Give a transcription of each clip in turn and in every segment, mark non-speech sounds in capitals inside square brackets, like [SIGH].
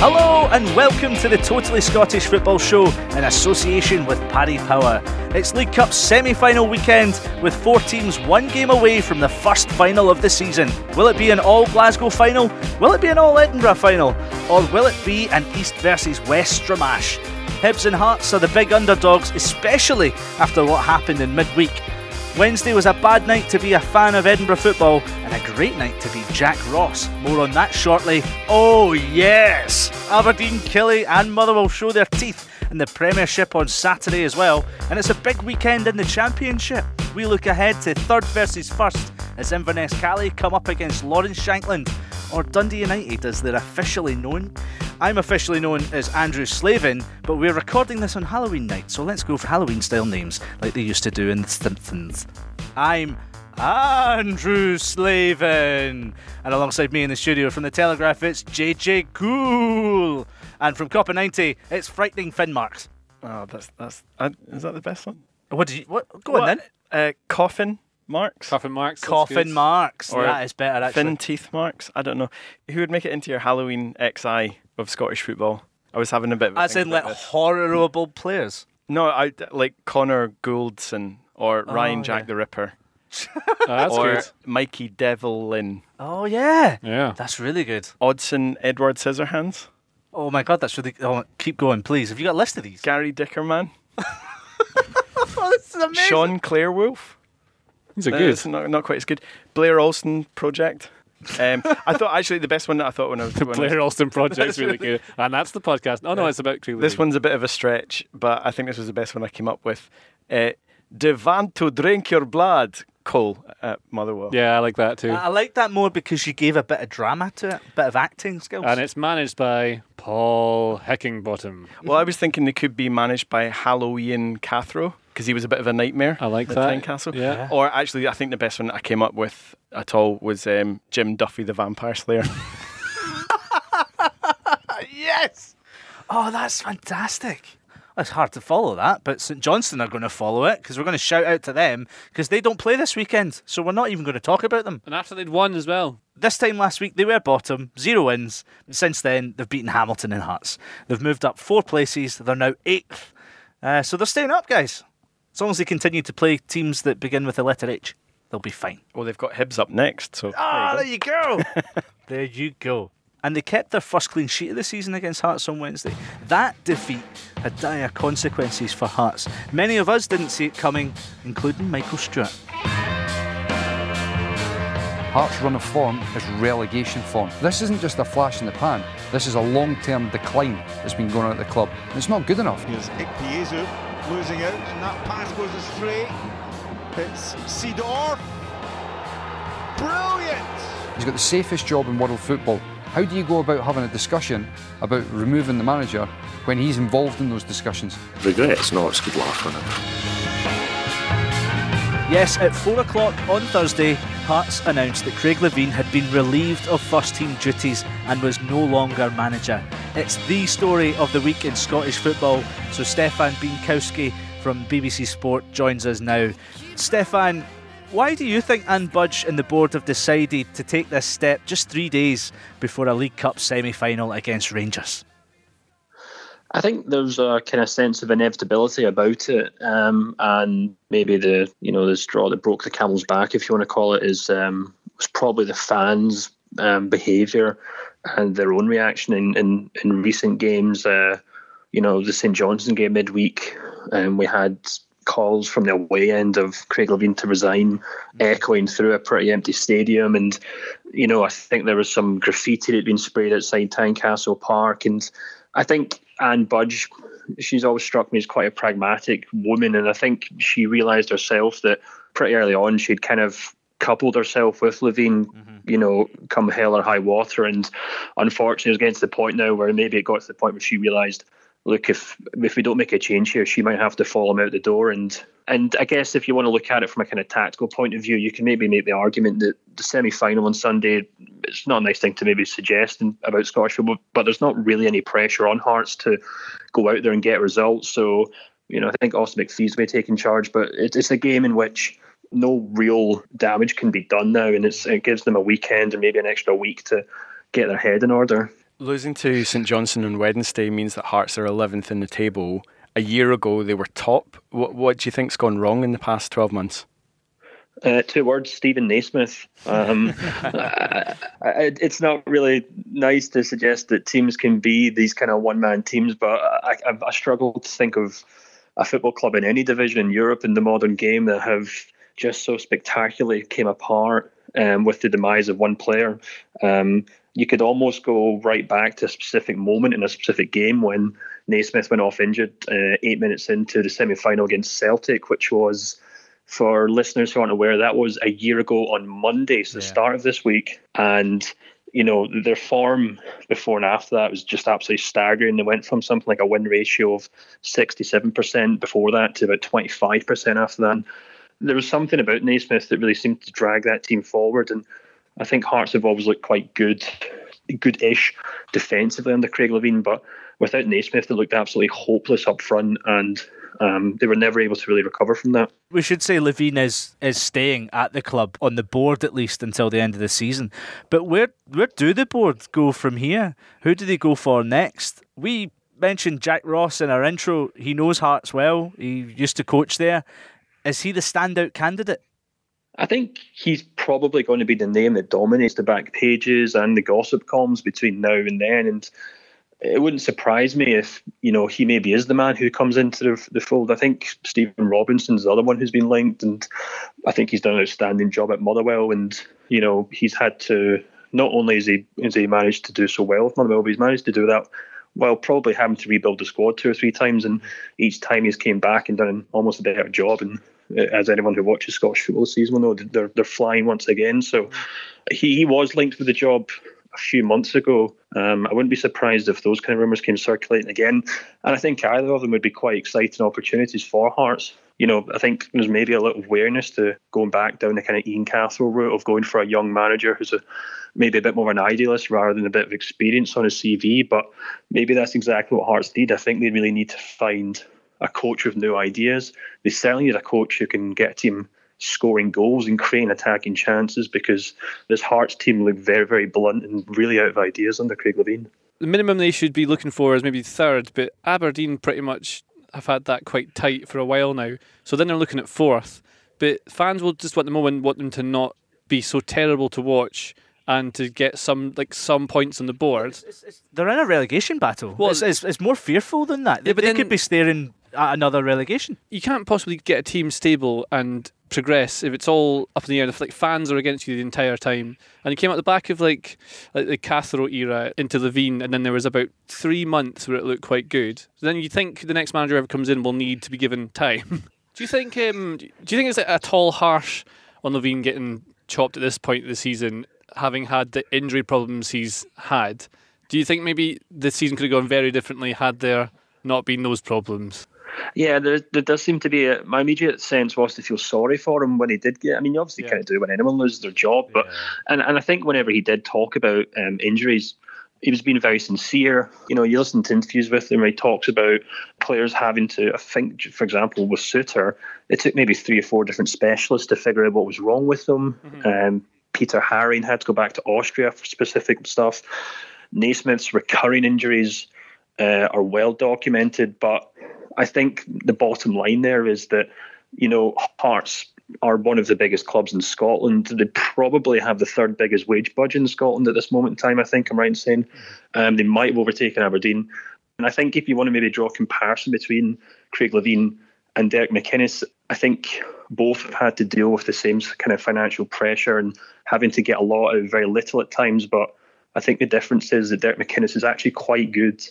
Hello and welcome to the Totally Scottish Football Show in association with Paddy Power. It's League Cup semi final weekend with four teams one game away from the first final of the season. Will it be an all Glasgow final? Will it be an all Edinburgh final? Or will it be an East versus West Stramash? Hibs and Hearts are the big underdogs, especially after what happened in midweek. Wednesday was a bad night to be a fan of Edinburgh football and a great night to be Jack Ross. More on that shortly. Oh, yes! Aberdeen, Killie, and Motherwell show their teeth in the Premiership on Saturday as well, and it's a big weekend in the Championship. We look ahead to third versus first as Inverness Cali come up against Lawrence Shankland, or Dundee United as they're officially known. I'm officially known as Andrew Slavin, but we're recording this on Halloween night, so let's go for Halloween style names like they used to do in The Simpsons. I'm Andrew Slavin, and alongside me in the studio from the Telegraph, it's JJ Cool, and from Copa 90, it's Frightening Fin Marks. Oh, that's that's uh, is that the best one? What did you? What? Go on then. Uh, coffin marks, Coffin marks. Coffin. Marks. Or that is better actually. thin teeth marks. I don't know who would make it into your Halloween XI of Scottish football. I was having a bit of a As in like this. horrible players. no, I like Connor Goldson or oh, Ryan Oh, Jack yeah. the Ripper Oh, that's or good. Mikey Devlin, Oh yeah. Yeah. That's really good. Odsonne Edward Scissorhands, Oh my god, that's really. Oh, keep going, please. Have you got a list of these? Gary Dickerman, [LAUGHS] Oh, this is amazing. Sean Clairwolf. These are No, good. it's not, not quite as good. Blair Alston Project. Um, I thought actually the best one that I thought when I was The when I was- Blair Alston [LAUGHS] project's really good. And that's the podcast. Oh, no, it's about Craig This one's a bit of a stretch, but I think this was the best one I came up with. Uh, Devant to drink your blood, Cole at Motherwell. Yeah, I like that too. I I like that more because you gave a bit of drama to it, a bit of acting skills. and it's managed by Paul Heckingbottom. Well, I was thinking they could be managed by Halloween Cathro because he was a bit of a nightmare. I like at that. Tynecastle. Yeah. Or actually, I think the best one I came up with at all was um, Jim Duffy, the Vampire Slayer. [LAUGHS] yes. Oh, that's fantastic. It's hard to follow that, but St Johnstone are going to follow it because we're going to shout out to them because they don't play this weekend, so we're not even going to talk about them. And after they'd won as well. This time last week, they were bottom, zero wins. Since then, they've beaten Hamilton and Hearts. They've moved up four places. They're now eighth. Uh, so they're staying up, guys. As long as they continue to play teams that begin with the letter H, they'll be fine. well, they've got Hibs up next, so Ah, there there you go. you [LAUGHS] go. there you go. And they kept their first clean sheet of the season against Hearts on Wednesday. That defeat had dire consequences for Hearts. Many of us didn't see it coming, including Michael Stewart. Hearts' run of form is relegation form. This isn't just a flash in the pan. This is a long-term decline that's been going on at the club. It's not good enough. Here's Ikpeazu losing out, and that pass goes astray. It's Seedorf. Brilliant! He's got the safest job in world football. How do you go about having a discussion about removing the manager when he's involved in those discussions? Regrets? No, it's good laugh on it. Yes, at 4 o'clock on Thursday, Hearts announced that Craig Levein had been relieved of first team duties and was no longer manager. It's the story of the week in Scottish football, so Stefan Bienkowski from BBC Sport joins us now. Stefan, why do you think Anne Budge and the board have decided to take this step just three days before a League Cup semi final against Rangers? I think there's a kind of sense of inevitability about it, um, and maybe the you know the straw that broke the camel's back, if you want to call it, is um, was probably the fans' um, behaviour and their own reaction in in, in recent games. Uh, you know, the St Johnstone game midweek, and we had calls from the away end of Craig Levein to resign, echoing through a pretty empty stadium. And, you know, I think there was some graffiti that had been sprayed outside Tynecastle Park. And I think Anne Budge, she's always struck me as quite a pragmatic woman. And I think she realised herself that pretty early on she'd kind of coupled herself with Levein, mm-hmm. you know, come hell or high water. And unfortunately, it's getting to the point now where maybe it got to the point where she realised look, if if we don't make a change here, she might have to follow him out the door. And and I guess if you want to look at it from a kind of tactical point of view, you can maybe make the argument that the semi final on Sunday, it's not a nice thing to maybe suggest about Scottish football, but there's not really any pressure on Hearts to go out there and get results. So, you know, I think Austin MacPhee's may take in charge, but it, it's a game in which no real damage can be done now, and it's, it gives them a weekend and maybe an extra week to get their head in order. Losing to St Johnstone on Wednesday means that Hearts are 11th in the table. A year ago, they were top. What, what do you think's gone wrong in the past 12 months? Uh, two words: Steven Naismith. Um, [LAUGHS] [LAUGHS] I, I, it's not really nice to suggest that teams can be these kind of one-man teams, but I, I, struggle to think of a football club in any division in Europe in the modern game that have just so spectacularly came apart um, with the demise of one player. Um, you could almost go right back to a specific moment in a specific game when Naismith went off injured uh, eight minutes into the semi-final against Celtic, which was for listeners who aren't aware, that was a year ago on Monday, so the start of this week. And, you know, their form before and after that was just absolutely staggering. They went from something like a win ratio of 67% before that to about 25% after that. There was something about Naismith that really seemed to drag that team forward. And I think Hearts have always looked quite good, good-ish defensively under Craig Levein, but without Naismith, they looked absolutely hopeless up front. And um, they were never able to really recover from that. We should say Levein is is staying at the club on the board at least until the end of the season. But where where do the board go from here? Who do they go for next? We mentioned Jack Ross in our intro. He knows Hearts well. He used to coach there. Is he the standout candidate? I think he's probably going to be the name that dominates the back pages and the gossip columns between now and then. And it wouldn't surprise me if you know he maybe is the man who comes into the, the fold. I think Stephen Robinson's the other one who's been linked, and I think he's done an outstanding job at Motherwell. And you know he's had to not only is he is he managed to do so well with Motherwell, but he's managed to do that while probably having to rebuild the squad two or three times. And each time he's came back and done almost a better job. And uh, as anyone who watches Scottish football season will know, they're they're flying once again. So he, he was linked with the job a few months ago. Um, I wouldn't be surprised if those kind of rumours came circulating again. And I think either of them would be quite exciting opportunities for Hearts. You know, I think there's maybe a little awareness to going back down the kind of Ian Cathro route of going for a young manager who's a maybe a bit more of an idealist rather than a bit of experience on his CV. But maybe that's exactly what Hearts need. I think they really need to find a coach with new ideas. They certainly need a coach who can get a team scoring goals and creating attacking chances because this Hearts team look very, very blunt and really out of ideas under Craig Levein. The minimum they should be looking for is maybe third, but Aberdeen pretty much have had that quite tight for a while now. So then they're looking at fourth. But fans will just at the moment want them to not be so terrible to watch and to get some like some points on the board. It's, it's, it's, they're in a relegation battle. Well, it's, it's, more fearful than that. They, yeah, but they then, could be staring at another relegation. You can't possibly get a team stable and progress if it's all up in the air. If like fans are against you the entire time, and you came out the back of like like the Cathro era into Levein, and then there was about three months where it looked quite good. So then you think the next manager ever comes in will need to be given time. [LAUGHS] do you think? Um, do you think it's at all harsh on Levein getting chopped at this point of the season, having had the injury problems he's had? Do you think maybe the season could have gone very differently had there not been those problems? Yeah, there, there does seem to be a, my immediate sense was to feel sorry for him when he did get. I mean, you obviously yeah. kind of do when anyone loses their job, but yeah. and and I think whenever he did talk about um, injuries, he was being very sincere. You know, you listen to interviews with him where he talks about players having to, I think, for example, with Souttar, it took maybe three or four different specialists to figure out what was wrong with them. Mm-hmm. Um, Peter Haring had to go back to Austria for specific stuff. Naismith's recurring injuries uh, are well documented, but I think the bottom line there is that, you know, Hearts are one of the biggest clubs in Scotland. They probably have the third biggest wage budget in Scotland at this moment in time, I think I'm right in saying. Um, they might have overtaken Aberdeen. And I think if you want to maybe draw a comparison between Craig Levein and Derek McInnes, I think both have had to deal with the same kind of financial pressure and having to get a lot out of very little at times. But I think the difference is that Derek McInnes is actually quite good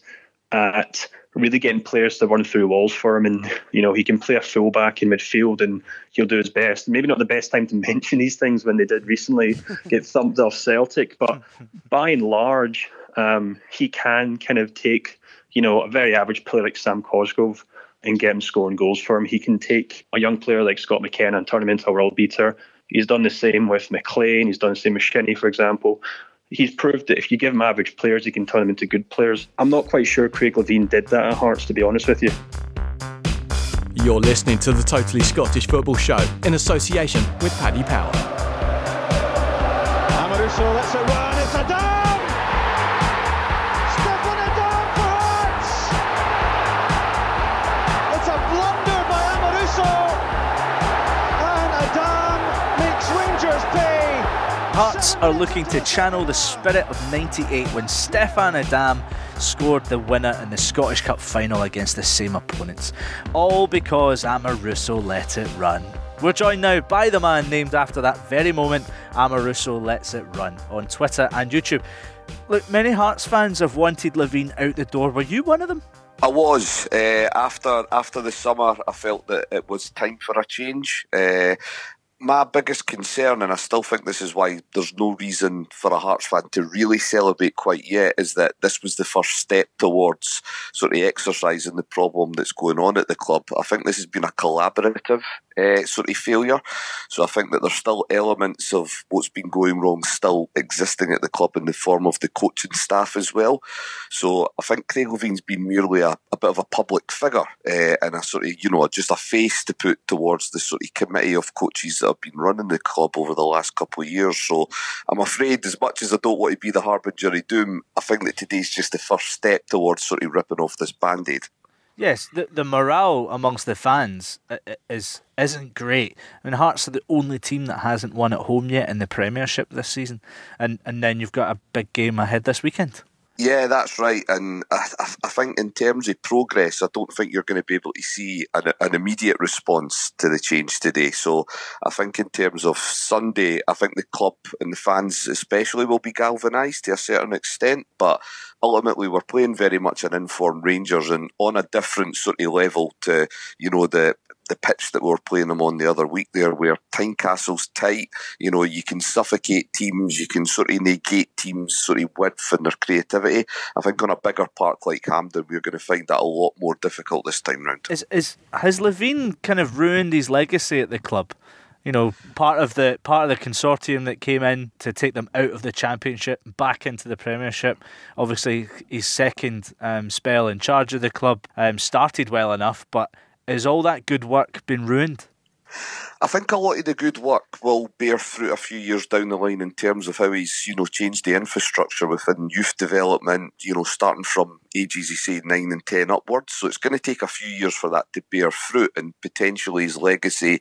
at really getting players to run through walls for him. And, you know, he can play a fullback in midfield and he'll do his best. Maybe not the best time to [LAUGHS] mention these things when they did recently [LAUGHS] get thumped off Celtic, but [LAUGHS] by and large, um, he can kind of take, you know, a very average player like Sam Cosgrove and get him scoring goals for him. He can take a young player like Scott McKenna and turn him into a world beater. He's done the same with McLean. He's done the same with Shinnie, for example He's proved that if you give him average players, he can turn them into good players. I'm not quite sure Craig Levein did that at Hearts, to be honest with you. You're listening to the Totally Scottish Football Show in association with Paddy Power. That's a run, it's a! Rangers pay Hearts are looking to channel the spirit of 98 when Stéphane Adam scored the winner in the Scottish Cup final against the same opponents. All because Amoruso let it run. We're joined now by the man named after that very moment, Amoruso lets it run, on Twitter and YouTube. Look, many Hearts fans have wanted Levein out the door. Were you one of them? I was uh, after after the summer. I felt that it was time for a change. Uh, my biggest concern, and I still think this is why there's no reason for a Hearts fan to really celebrate quite yet, is that this was the first step towards sort of exercising the problem that's going on at the club. I think this has been a collaborative uh, sort of failure. So I think that there's still elements of what's been going wrong still existing at the club in the form of the coaching staff as well. So I think Craig Levein's been merely a, a bit of a public figure uh, and a sort of, you know, just a face to put towards the sort of committee of coaches that have been running the club over the last couple of years. So I'm afraid, as much as I don't want to be the harbinger of doom, I think that today's just the first step towards sort of ripping off this band aid. Yes, the the morale amongst the fans uh, uh, is isn't great. I mean, Hearts are the only team that hasn't won at home yet in the Premiership this season, and and then you've got a big game ahead this weekend. Yeah, that's right. And I, I, think in terms of progress, I don't think you're going to be able to see an, an, immediate response to the change today. So I think in terms of Sunday, I think the club and the fans especially will be galvanised to a certain extent. But ultimately, we're playing very much an informed Rangers and on a different sort of level to, you know, the the pitch that we were playing them on the other week there, where Tynecastle's tight. You know, you can suffocate teams, you can sort of negate teams' sort of width and their creativity. I think on a bigger park like Hampden, we're going to find that a lot more difficult this time round. Is is has Levein kind of ruined his legacy at the club? You know, part of the part of the consortium that came in to take them out of the championship back into the Premiership. Obviously, his second um, spell in charge of the club um, started well enough, but has all that good work been ruined? I think a lot of the good work will bear fruit a few years down the line in terms of how he's, you know, changed the infrastructure within youth development, you know, starting from ages, you say, nine and ten upwards. So it's going to take a few years for that to bear fruit and potentially his legacy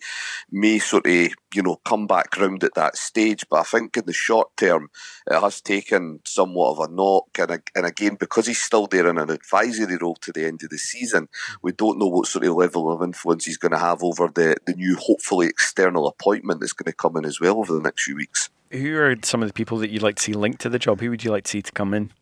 may sort of, you know, come back round at that stage. But I think in the short term, it has taken somewhat of a knock. And, and again, because he's still there in an advisory role to the end of the season, we don't know what sort of level of influence he's going to have over the, the new, hopefully, external appointment that's going to come in as well over the next few weeks. Who are some of the people that you'd like to see linked to the job? Who would you like to see to come in?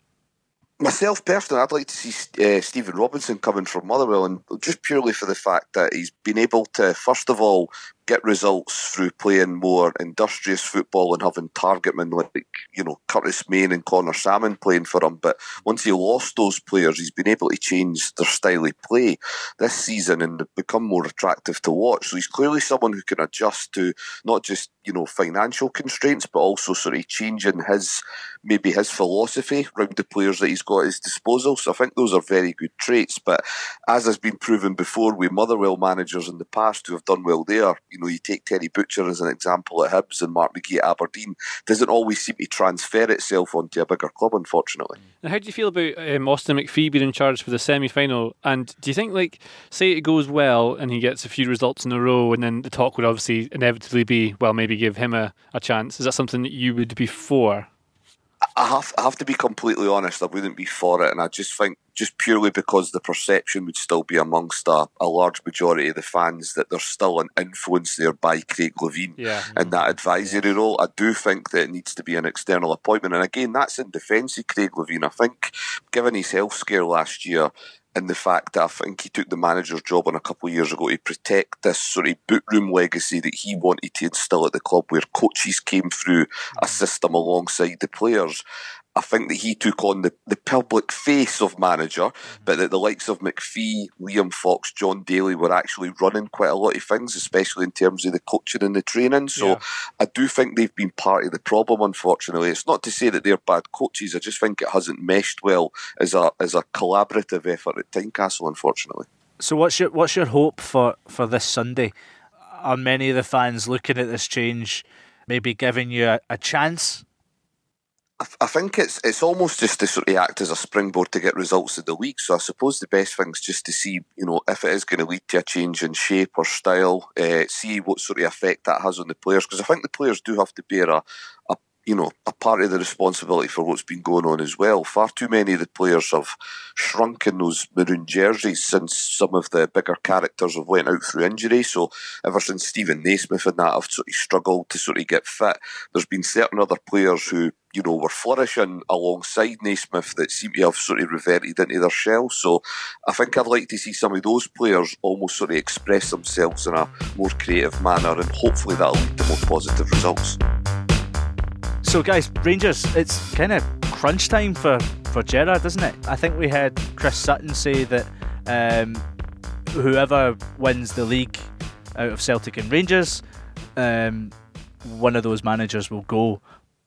Myself personally, I'd like to see uh, Stephen Robinson coming from Motherwell, and just purely for the fact that he's been able to, first of all, get results through playing more industrious football and having targetmen like, you know, Curtis Main and Conor Sammon playing for him. But once he lost those players, he's been able to change their style of play this season and become more attractive to watch. So he's clearly someone who can adjust to not just, you know, financial constraints, but also sort of changing his, maybe his philosophy around the players that he's got at his disposal. So I think those are very good traits. But as has been proven before with Motherwell managers in the past who have done well there, you know, you take Terry Butcher as an example at Hibs and Mark McGhee at Aberdeen, doesn't always seem to transfer itself onto a bigger club, unfortunately. Now, how do you feel about um, Austin MacPhee being in charge for the semi final? And do you think, like, say it goes well and he gets a few results in a row, and then the talk would obviously inevitably be, well, maybe give him a, a chance? Is that something that you would be for? I have I have to be completely honest. I wouldn't be for it, and I just think just purely because the perception would still be amongst a, a large majority of the fans that there's still an influence there by Craig Levein yeah. in that mm-hmm. advisory yeah. role. I do think that it needs to be an external appointment, and again, that's in defence of Craig Levein. I think, given his health scare last year, in the fact that I think he took the manager's job on a couple of years ago to protect this sort of boot room legacy that he wanted to instill at the club, where coaches came through a mm. system alongside the players. I think that he took on the, the public face of manager, mm-hmm. but that the likes of MacPhee, Liam Fox, Jon Daly were actually running quite a lot of things, especially in terms of the coaching and the training. So yeah. I do think they've been part of the problem, unfortunately. It's not to say that they're bad coaches, I just think it hasn't meshed well as a as a collaborative effort at Tynecastle, unfortunately. So what's your what's your hope for, for this Sunday? Are many of the fans looking at this change maybe giving you a, a chance I think it's it's almost just to sort of act as a springboard to get results of the week. So I suppose the best thing is just to see, you know, if it is going to lead to a change in shape or style, uh, see what sort of effect that has on the players. Because I think the players do have to bear a, a you know, a part of the responsibility for what's been going on as well. Far too many of the players have shrunk in those maroon jerseys since some of the bigger characters have went out through injury. So ever since Steven Naismith and that have sort of struggled to sort of get fit, there's been certain other players who, you know, were flourishing alongside Naismith that seem to have sort of reverted into their shell. So I think I'd like to see some of those players almost sort of express themselves in a more creative manner and hopefully that'll lead to more positive results. So, guys, Rangers, it's kind of crunch time for, for Gerrard, isn't it? I think we had Chris Sutton say that um, whoever wins the league out of Celtic and Rangers, um, one of those managers will go.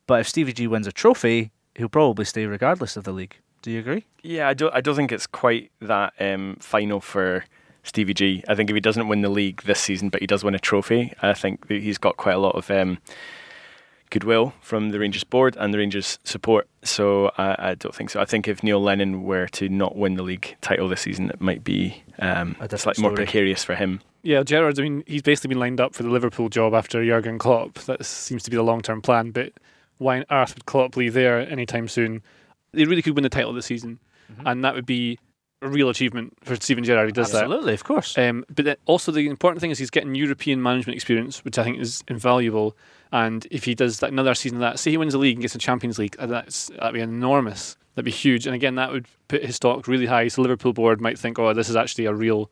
But if Stevie G wins a trophy, he'll probably stay regardless of the league. Do you agree? Yeah, I don't. I don't think it's quite that um, final for Stevie G. I think if he doesn't win the league this season, but he does win a trophy, I think he's got quite a lot of um, goodwill from the Rangers board and the Rangers support. So I, I, don't think so. I think if Neil Lennon were to not win the league title this season, it might be um, slightly more precarious for him. Yeah, Gerrard. I mean, he's basically been lined up for the Liverpool job after Jurgen Klopp. That seems to be the long-term plan. But why on earth would Klopp leave there anytime soon? They really could win the title this season, mm-hmm. and that would be a real achievement for Steven Gerrard. He does Absolutely, that. Absolutely, of course. Um, but also, the important thing is he's getting European management experience, which I think is invaluable. And if he does that, another season of that, say he wins the league and gets the Champions League, uh, that's that'd be enormous. That'd be huge. And again, that would put his stock really high. So Liverpool board might think, oh, this is actually a real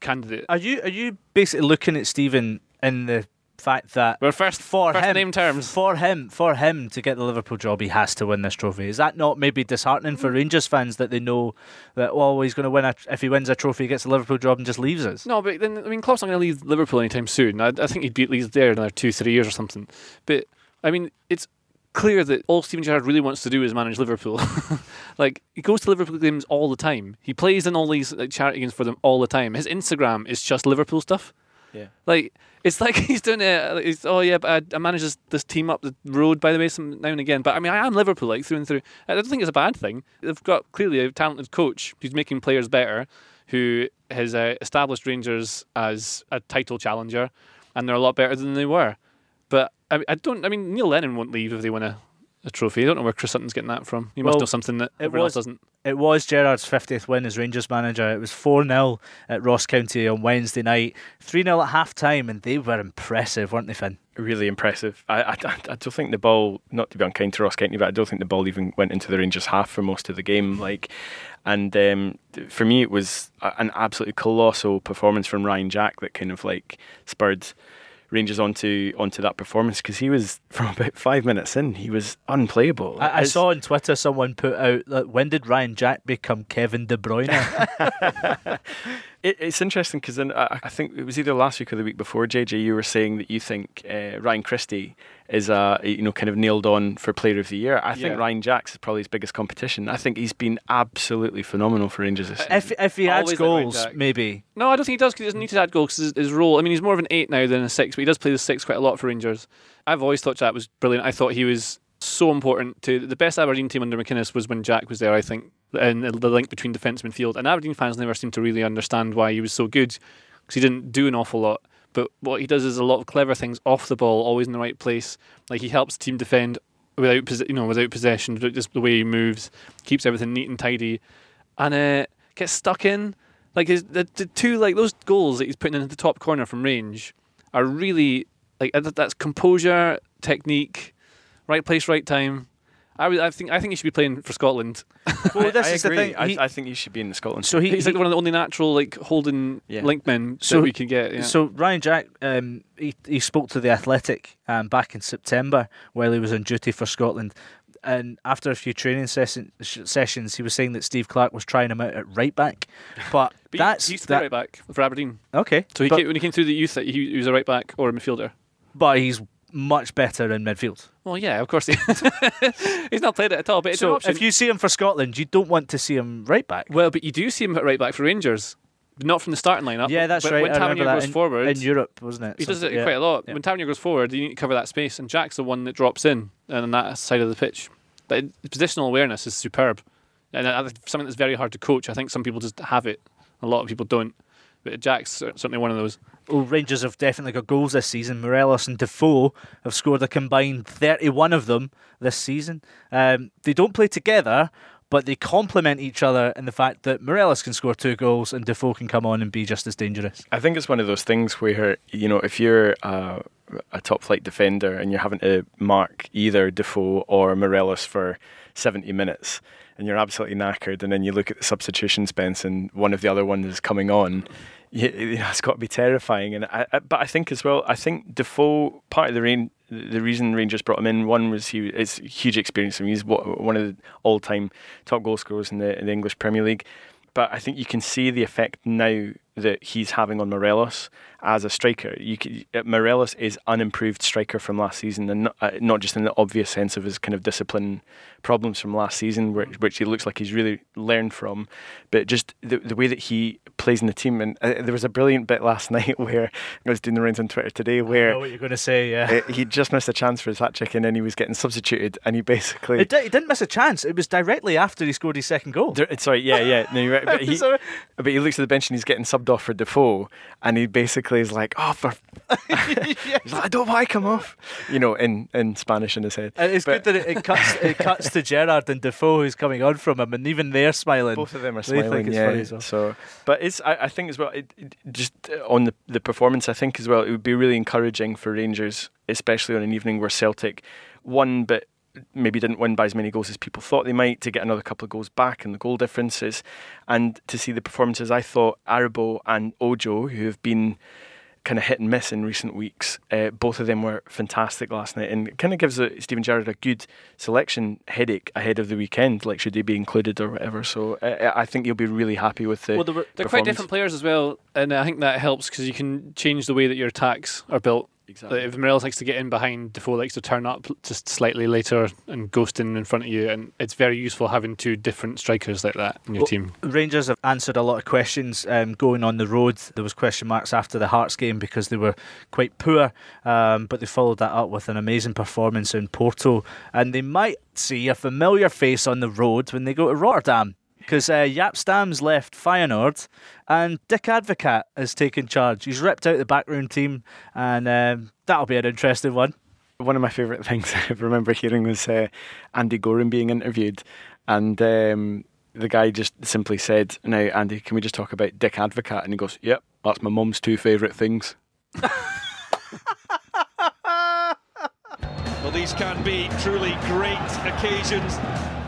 candidate. Are you are you basically looking at Stephen in the fact that well, first for first him name terms for him for him to get the Liverpool job, he has to win this trophy. Is that not maybe disheartening for mm. Rangers fans that they know that oh he's going to win a, if he wins a trophy, he gets the Liverpool job and just leaves us? No, but then I mean Klopp's not going to leave Liverpool anytime soon. I, I think he'd be at least there another two three years or something. But I mean it's clear that all Steven Gerrard really wants to do is manage Liverpool. [LAUGHS] like he goes to Liverpool games all the time. He plays in all these like, charity games for them all the time. His Instagram is just Liverpool stuff. Yeah. Like it's like [LAUGHS] he's doing it. He's, oh yeah, but I, I manage this, this team up the road by the way, some now and again. But I mean, I am Liverpool like through and through. I don't think it's a bad thing. They've got clearly a talented coach who's making players better, who has uh, established Rangers as a title challenger, and they're a lot better than they were. But I, I don't. I mean, Neil Lennon won't leave if they win a a trophy. I don't know where Chris Sutton's getting that from. He well, must know something that everyone was, else doesn't. It was Gerrard's 50th win as Rangers manager. It was 4 0 at Ross County on Wednesday night, 3 0 at half time, and they were impressive, weren't they, Finn? Really impressive. I, I, I don't think the ball, not to be unkind to Ross County, but I don't think the ball even went into the Rangers half for most of the game. Like, and um, for me, it was an absolutely colossal performance from Ryan Jack that kind of like spurred Rangers onto onto that performance because he was [LAUGHS] from about five minutes in, he was unplayable. I, I saw on Twitter someone put out that when did Ryan Jack become Kevin De Bruyne? [LAUGHS] [LAUGHS] it, it's interesting because I, I, think it was either last week or the week before. JJ, you were saying that you think uh, Ryan Christie is a you know kind of nailed on for Player of the Year. I think Ryan Jacks is probably his biggest competition. I think he's been absolutely phenomenal for Rangers this season. If if he adds goals, maybe. No, I don't think he does because he doesn't need to add goals because his, his, role. I mean, he's more of an eight now than a six, but he does play the six quite a lot for Rangers. I've always thought Jack was brilliant. I thought he was so important to the best Aberdeen team under McInnes was when Jack was there. I think and the link between defence and midfield. And Aberdeen fans never seem to really understand why he was so good because he didn't do an awful lot. But what he does is a lot of clever things off the ball, always in the right place. Like he helps team defend without you know without possession, just the way he moves, keeps everything neat and tidy, and uh, gets stuck in. Like his, the, the two like those goals that he's putting in the top corner from range are really like that's composure, technique, right place, right time. I, I think I think he should be playing for Scotland. [LAUGHS] Well, this I, is agree. the thing. He, I, I, think he should be in the Scotland. So he, he's like one of the only natural like holding yeah. linkmen so, that we can get. Yeah. So Ryan Jack, um, he he spoke to the Athletic um, back in September while he was on duty for Scotland. And after a few training session, sessions, he was saying that Steve Clarke was trying him out at right back, [LAUGHS] but, but that's he used to that, right back for Aberdeen. Okay, so he came, when he came through the youth, he, he was a right back or a midfielder. But he's much better in midfield. Well, yeah, of course he [LAUGHS] he's not played it at all. But so if you see him for Scotland, you don't want to see him right back. Well, but you do see him at right back for Rangers. Not from the starting lineup. Yeah, that's when, right. When Tavernier goes in, forward in Europe, wasn't it? He does it yeah. quite a lot. Yeah. When Tavernier goes forward, you need to cover that space, and Jack's the one that drops in and on that side of the pitch. But positional awareness is superb, and uh, something that's very hard to coach. I think some people just have it. A lot of people don't. But Jack's certainly one of those. Well, Rangers have definitely got goals this season. Morelos and Defoe have scored a combined 31 of them this season. Um, they don't play together, but they complement each other in the fact that Morelos can score two goals and Defoe can come on and be just as dangerous. I think it's one of those things where, you know, if you're uh, a top flight defender and you're having to mark either Defoe or Morelos for 70 minutes and you're absolutely knackered, and then you look at the substitutions bench and one of the other ones is coming on, it's got to be terrifying. And I, but I think as well, I think Defoe part of the rain, the reason Rangers brought him in, one was he it's huge experience. I mean, he's one of the all-time top goal scorers in the, in the English Premier League. But I think you can see the effect now that he's having on Morelos as a striker. You can, uh, Morelos is an unimproved striker from last season, and not, uh, not, just in the obvious sense of his kind of discipline problems from last season, which, which he looks like he's really learned from, but just the, the way that he plays in the team. And uh, there was a brilliant bit last [LAUGHS] night where I was doing the rounds on Twitter today where what you're going to say. Yeah, [LAUGHS] he just missed a chance for his hat trick, and then he was getting substituted, and he basically it, he didn't miss a chance. It was directly after he scored his second goal. There, sorry, yeah, yeah, no, right. but, [LAUGHS] he, but he looks at the bench and he's getting subbed off for Defoe, and he basically is like, "Oh, for," [LAUGHS] [LAUGHS] he's like, "I don't want to come off," you know, in, in Spanish in his head. And it's but, good that it, it, cuts [LAUGHS] it cuts to Gerrard and Defoe who's coming on from him, and even they're smiling. Both of them are smiling. yeah. Well. So, but it's I, I think as well, it, it, just uh, on the the performance, I think as well, it would be really encouraging for Rangers, especially on an evening where Celtic won, but maybe didn't win by as many goals as people thought they might to get another couple of goals back in the goal differences. And to see the performances I thought Aribo and Ojo who have been kind of hit and miss in recent weeks uh, both of them were fantastic last night and it kind of gives a, Steven Gerrard a good selection headache ahead of the weekend like should they be included or whatever. So uh, I think you'll be really happy with the well they're, they're quite different players as well and I think that helps because you can change the way that your attacks are built Exactly. Like if Morelos likes to get in behind, Defoe likes to turn up just slightly later and ghost in in front of you, and it's very useful having two different strikers like that in your well, team. Rangers have answered a lot of questions um, going on the road. There was question marks after the Hearts game because they were quite poor, um, but they followed that up with an amazing performance in Porto, and they might see a familiar face on the road when they go to Rotterdam because uh, Jaap Stam's left Feyenoord and Dick Advocaat has taken charge. He's ripped out the backroom team, and um, that'll be an interesting one. One of my favourite [LAUGHS] things I remember hearing was uh, Andy Goram being interviewed, and um, the guy just simply said, "Now, Andy, can we just talk about Dick Advocaat?" And he goes, "Yep, that's my mum's two favourite things." [LAUGHS] well, these can be truly great occasions.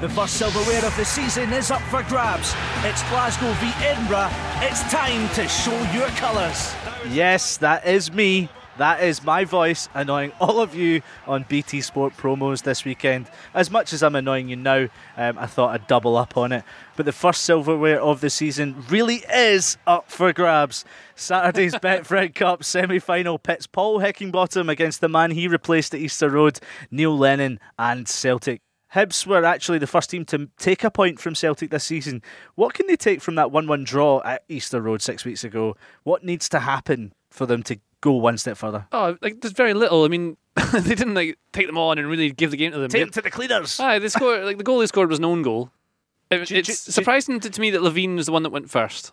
The first silverware of the season is up for grabs. It's Glasgow v Edinburgh. It's time to show your colours. Yes, that is me. That is my voice annoying all of you on BT Sport promos this weekend. As much as I'm annoying you now, um, I thought I'd double up on it. But the first silverware of the season really is up for grabs. Saturday's [LAUGHS] Betfred Cup semi final pits Paul Heckingbottom against the man he replaced at Easter Road, Neil Lennon and Celtic. Hibs were actually the first team to take a point from Celtic this season. What can they take from that 1 1 draw at Easter Road six weeks ago? What needs to happen for them to go one step further? Oh, like there's very little. I mean, [LAUGHS] they didn't like take them on and really give the game to them. Take them to the cleaners. Aye, they scored like the goal they scored was an own goal. It, it's surprising to, to me that Levein was the one that went first,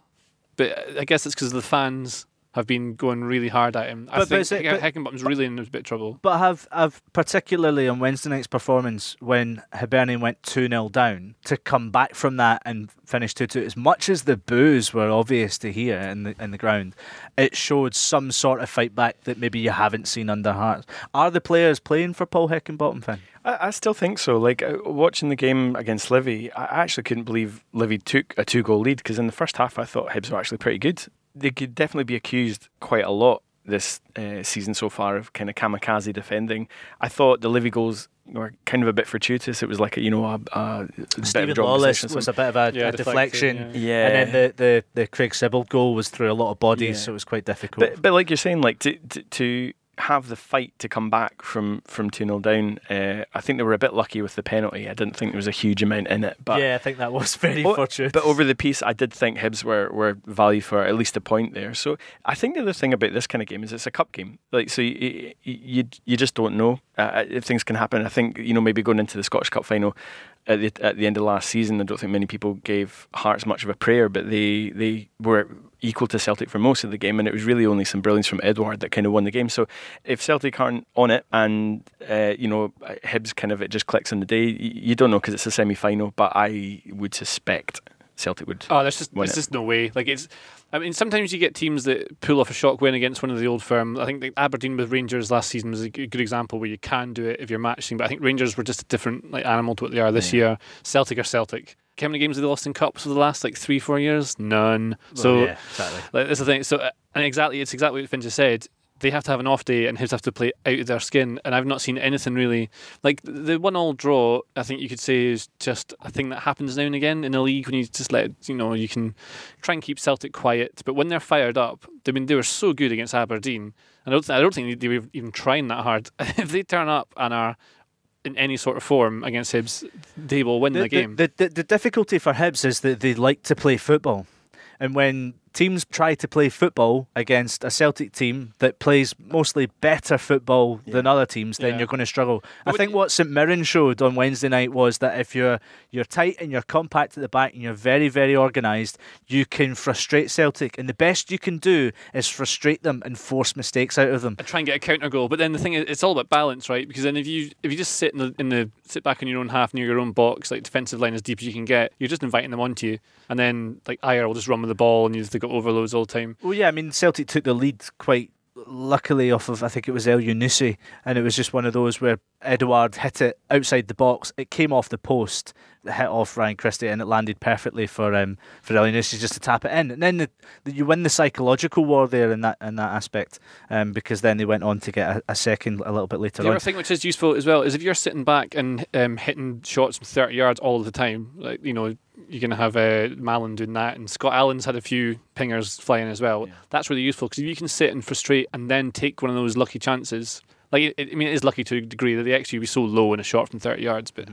but I guess it's because of the fans have been going really hard at him. I but, think but, Heckingbottom's really in a bit of trouble. But have have particularly on Wednesday night's performance when Hibernian went 2 0 down to come back from that and finish 2 2, as much as the boos were obvious to hear in the in the ground, it showed some sort of fight back that maybe you haven't seen under Hearts. Are the players playing for Paul Heckingbottom, Finn? I, I still think so. Like uh, watching the game against Livy, I actually couldn't believe Livy took a two goal lead because in the first half I thought Hibs were actually pretty good they could definitely be accused quite a lot this uh, season so far of kind of kamikaze defending. I thought the Livy goals were kind of a bit fortuitous. It was like a, you know a, a Steven Lawless was a bit of a, yeah, a deflection, yeah. yeah. and then the, the, the Craig Sibbald goal was through a lot of bodies, yeah. so it was quite difficult. But, but like you're saying, like to, to, to have the fight to come back from from 2 0 down. Uh, I think they were a bit lucky with the penalty. I didn't think there was a huge amount in it. But yeah, I think that was [LAUGHS] very oh, fortunate. But over the piece, I did think Hibs were, were value for at least a point there. So I think the other thing about this kind of game is it's a cup game. Like so, you you, you just don't know uh, things can happen. I think you know maybe going into the Scottish Cup final at the at the end of last season, I don't think many people gave Hearts much of a prayer, but they they were equal to Celtic for most of the game, and it was really only some brilliance from Edouard that kind of won the game. So if Celtic aren't on it, and uh, you know Hibs kind of it just clicks on the day, you don't know because it's a semi final, but I would suspect Celtic would. Oh, there's just there's just no way. Like it's. I mean, sometimes you get teams that pull off a shock win against one of the old firm. I think the Aberdeen with Rangers last season was a good example where you can do it if you're matching. But I think Rangers were just a different like animal to what they are this year. Celtic are Celtic. How many games have they lost in cups for the last like three, four years? None. so yeah, exactly. like, that's the thing. So, uh, and exactly, it's exactly what just said. They have to have an off day, and Hibs have to play out of their skin. And I've not seen anything really like the one-all draw. I think you could say is just a thing that happens now and again in the league when you just let you know you can try and keep Celtic quiet. But when they're fired up, I mean they were so good against Aberdeen. And I don't, I don't think they were even trying that hard. [LAUGHS] if they turn up and are in any sort of form against Hibs, they will win the, game. The, the, the difficulty for Hibs is that they like to play football. And when teams try to play football against a Celtic team that plays mostly better football than other teams, then Yeah. you're going to struggle. I think what St Mirren showed on Wednesday night was that if you're you're tight and you're compact at the back and you're very very organised, you can frustrate Celtic. And the best you can do is frustrate them and force mistakes out of them. and try and get a counter goal. But then the thing is, it's all about balance, right? Because then if you if you just sit in the in the sit back in your own half near your own box, like defensive line as deep as you can get, you're just inviting them onto you, and then like Ajer will just run with the ball, and you've got overloads all the time. Well, yeah, I mean, Celtic took the lead quite luckily off of, I think it was Elyounoussi, and it was just one of those where Edouard hit it outside the box. It came off the post, hit off Ryan Christie, and it landed perfectly for um, for Elyounoussi just to tap it in. And then the, the, you win the psychological war there in that in that aspect, um, because then they went on to get a, a second a little bit later The on. other thing which is useful as well is if you're sitting back and um, hitting shots from 30 yards all the time, like you know, you're going to have uh, Mallan doing that, and Scott Allan's had a few pingers flying as well. That's really useful because if you can sit and frustrate and then take one of those lucky chances, like it, I mean, it is lucky to a degree that the XG would be so low in a shot from 30 yards, but.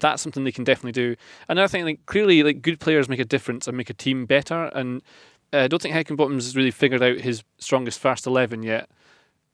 That's something they can definitely do. Another thing, like clearly, like good players make a difference and make a team better. And uh, I don't think Heckingbottom's has really figured out his strongest first eleven yet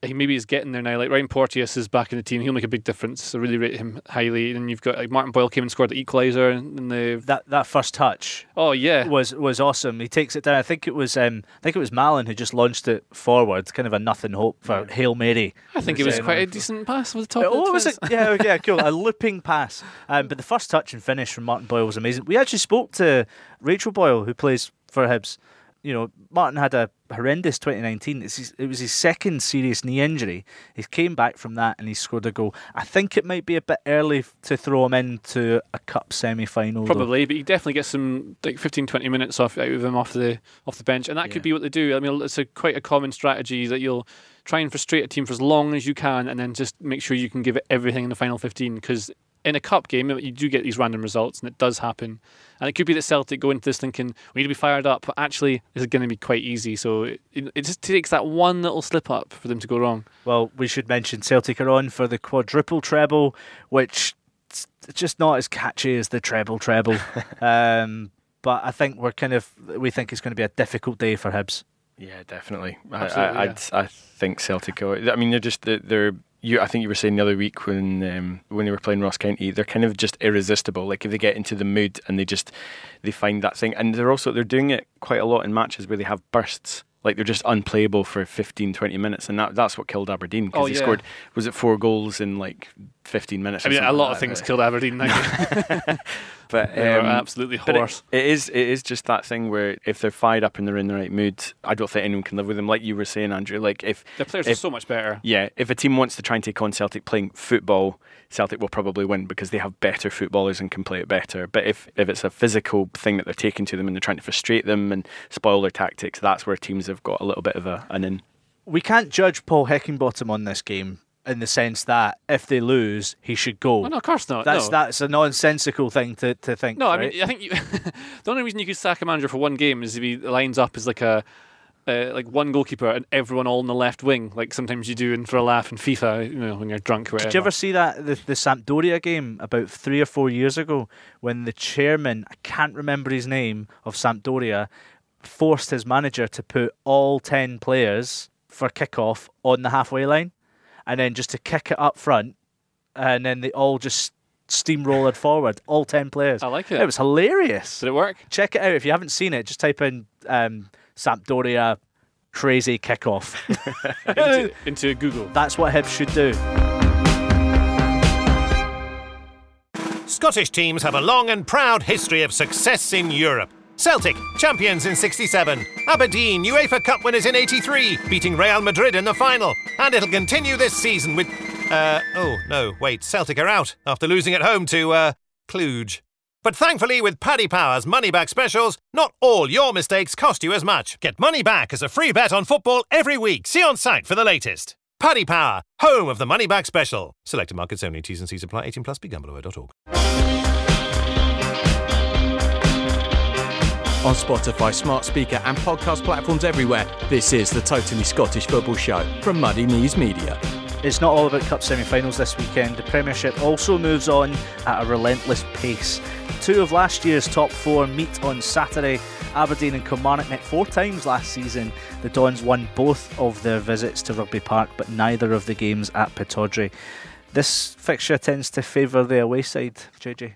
he maybe is getting there now. Like Ryan Porteous is back in the team; he'll make a big difference. So really rate him highly. And you've got like Martin Boyle came and scored the equaliser in the. that that first touch Oh yeah, was was awesome. He takes it down. I think it was um, I think it was Mallan who just launched it forward, kind of a nothing hope for hail mary. I think it was Um, quite a decent pass over the top. Oh, the was it? Yeah, yeah, cool. A looping pass. Um, but the first touch and finish from Martin Boyle was amazing. We actually spoke to Rachel Boyle, who plays for Hibs. You know, Martin had a horrendous 2019. It's his, it was his second serious knee injury. He came back from that and he scored a goal. I think it might be a bit early to throw him into a cup semi-final. though. Probably, but you definitely get some like 15, 20 minutes off out of him off the off the bench, and that could be what they do. I mean, it's a quite a common strategy that you'll try and frustrate a team for as long as you can, and then just make sure you can give it everything in the final fifteen. Because in a cup game, you do get these random results, and it does happen. And it could be that Celtic go into this thinking we need to be fired up, but actually this is going to be quite easy. So it, it just takes that one little slip up for them to go wrong. Well, we should mention Celtic are on for the quadruple treble, which it's just not as catchy as the treble treble. [LAUGHS] um, but I think we're kind of we think it's going to be a difficult day for Hibs. Yeah, definitely. Absolutely, I, I, I'd, I think Celtic. Are, I mean, they're just they're. You, I think you were saying the other week when um, when they were playing Ross County, they're kind of just irresistible. Like if they get into the mood and they just they find that thing, and they're also they're doing it quite a lot in matches where they have bursts. Like they're just unplayable for 15, 20 minutes, and that, that's what killed Aberdeen because Oh, they scored was it four goals in like fifteen minutes. I or mean, a lot like of things but- killed Aberdeen. That game. [LAUGHS] but They were um, absolutely but it- it is it is just that thing where if they're fired up and they're in the right mood, I don't think anyone can live with them. Like you were saying, Andrew. Like if the players if, are so much better. yeah, if a team wants to try and take on Celtic playing football, Celtic will probably win because they have better footballers and can play it better. But if, if it's a physical thing that they're taking to them and they're trying to frustrate them and spoil their tactics, that's where teams have got a little bit of a, an in. We can't judge Paul Heckingbottom on this game in the sense that if they lose, he should go. Oh, no, of course not. That's no. that's a nonsensical thing to, to think. No, I mean, I think you, [LAUGHS] the only reason you could sack a manager for one game is if he lines up as like a uh, like one goalkeeper and everyone all in the left wing, like sometimes you do in for a laugh in FIFA, you know, when you're drunk. Or whatever. Did you ever see that the, the Sampdoria game about three or four years ago when the chairman, I can't remember his name, of Sampdoria forced his manager to put all 10 players for kickoff on the halfway line and then just to kick it up front and then they all just steamrolled forward, all 10 players. I like it. It was hilarious. Did it work? Check it out if you haven't seen it. Just type in um, Sampdoria crazy kickoff. [LAUGHS] into, into Google. That's what Hibs should do. Scottish teams have a long and proud history of success in Europe. Celtic, champions in 67. Aberdeen, UEFA Cup winners in 83, beating Real Madrid in the final. And it'll continue this season with. Uh, oh, no, wait, Celtic are out after losing at home to, uh, Cluj. But thankfully, with Paddy Power's money back specials, not all your mistakes cost you as much. Get money back as a free bet on football every week. See on site for the latest. Paddy Power, home of the money back special. Selected markets only. T's and C's apply. 18 plus. BeGambleAware.org. On Spotify, smart speaker, and podcast platforms everywhere, this is the Totally Scottish Football Show from Muddy Knees Media. It's not all about Cup semi finals this weekend. The Premiership also moves on at a relentless pace. Two of last year's top four meet on Saturday. Aberdeen and Kilmarnock met four times last season. The Dons won both of their visits to Rugby Park, but neither of the games at Pittodrie. This fixture tends to favour the away side, JJ.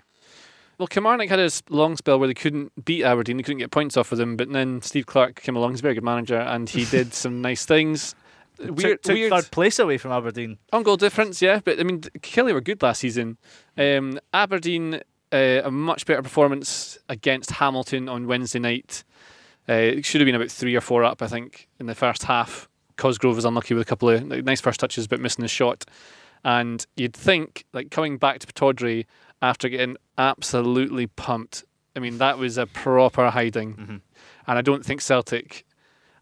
Well, Kilmarnock had a long spell where they couldn't beat Aberdeen, they couldn't get points off of them, but then Steve Clarke came along, he's a very good manager, and he [LAUGHS] did some nice things. Weird, took, took weird. third place away from Aberdeen. On goal difference, yeah, but I mean, Killie were good last season. Um, Aberdeen, uh, a much better performance against Hamilton on Wednesday night. Uh, it should have been about three or four up, I think, in the first half. Cosgrove was unlucky with a couple of nice first touches, but missing the shot. And you'd think, like coming back to Pittodrie after getting absolutely pumped. I mean, that was a proper hiding. Mm-hmm. And I don't think Celtic,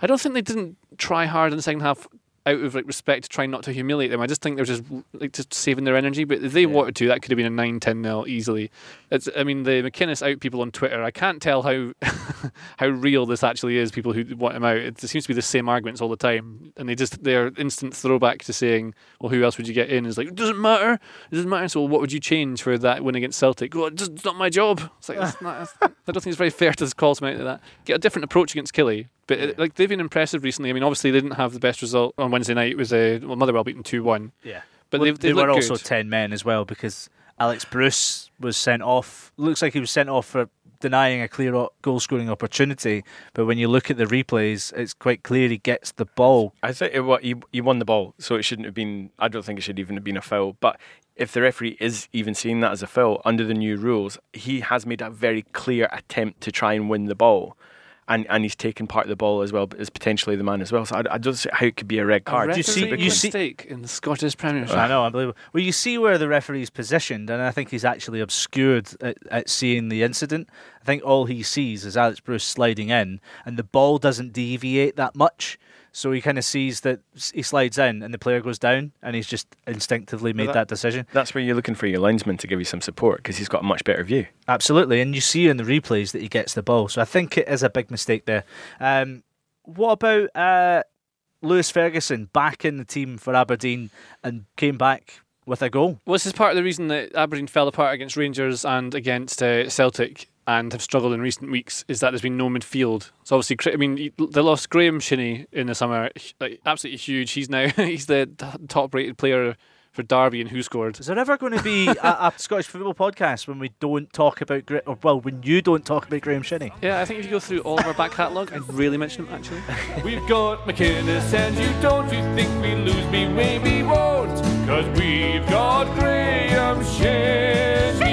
I don't think they didn't try hard in the second half out of like respect to try not to humiliate them. I just think they're just like just saving their energy. But if they yeah. wanted to, that could have been a 9 10 nil easily. It's I mean the McInnes out people on Twitter. I can't tell how [LAUGHS] how real this actually is. People who want him out. It seems to be the same arguments all the time, and they just they're instant throwback to saying, well, who else would you get in? Is like it doesn't matter. It doesn't matter. So well, what would you change for that win against Celtic? Well, it's not my job. It's like it's [LAUGHS] not, I don't think it's very fair to call something like that. Get a different approach against Killie. But uh, like they've been impressive recently. I mean, obviously they didn't have the best result on Wednesday night. It was a well, Motherwell beaten two one. Yeah, but well, they've, they they've were also good. ten men as well because Alex Bruce was sent off. Looks like he was sent off for denying a clear goal scoring opportunity. But when you look at the replays, it's quite clear he gets the ball. I think it, what he, he won the ball, so it shouldn't have been. I don't think it should even have been a foul. But if the referee is even seeing that as a foul under the new rules, he has made a very clear attempt to try and win the ball and, and he's taken part of the ball as well, but is potentially the man as well. So I, I don't see how it could be a red card. A Do you see? You see mistake in the Scottish Premiership. I know, unbelievable. Well, you see where the referee's positioned, and I think he's actually obscured at, at seeing the incident. I think all he sees is Alex Bruce sliding in, and the ball doesn't deviate that much. So he kind of sees that he slides in and the player goes down, and he's just instinctively made that, that, decision. That's where you're looking for your linesman to give you some support because he's got a much better view. Absolutely, and you see in the replays that he gets the ball. So I think it is a big mistake there. Um, what about uh, Lewis Ferguson back in the team for Aberdeen and came back with a goal? Well, this is part of the reason that Aberdeen fell apart against Rangers and against uh, Celtic and have struggled in recent weeks is that there's been no midfield. So obviously, I mean, they lost Graeme Shinnie in the summer, like, absolutely huge. He's now [LAUGHS] he's the top-rated player for Derby and who scored. Is there ever going to be [LAUGHS] a, a, Scottish football podcast when we don't talk about or well, when you don't talk about Graeme Shinnie? Yeah, I think if you go through all of our back catalogue, I'd really mention him actually. [LAUGHS] We've got McInnes and you don't you think we lose me? Maybe won't, cause we've got Graeme Shinnie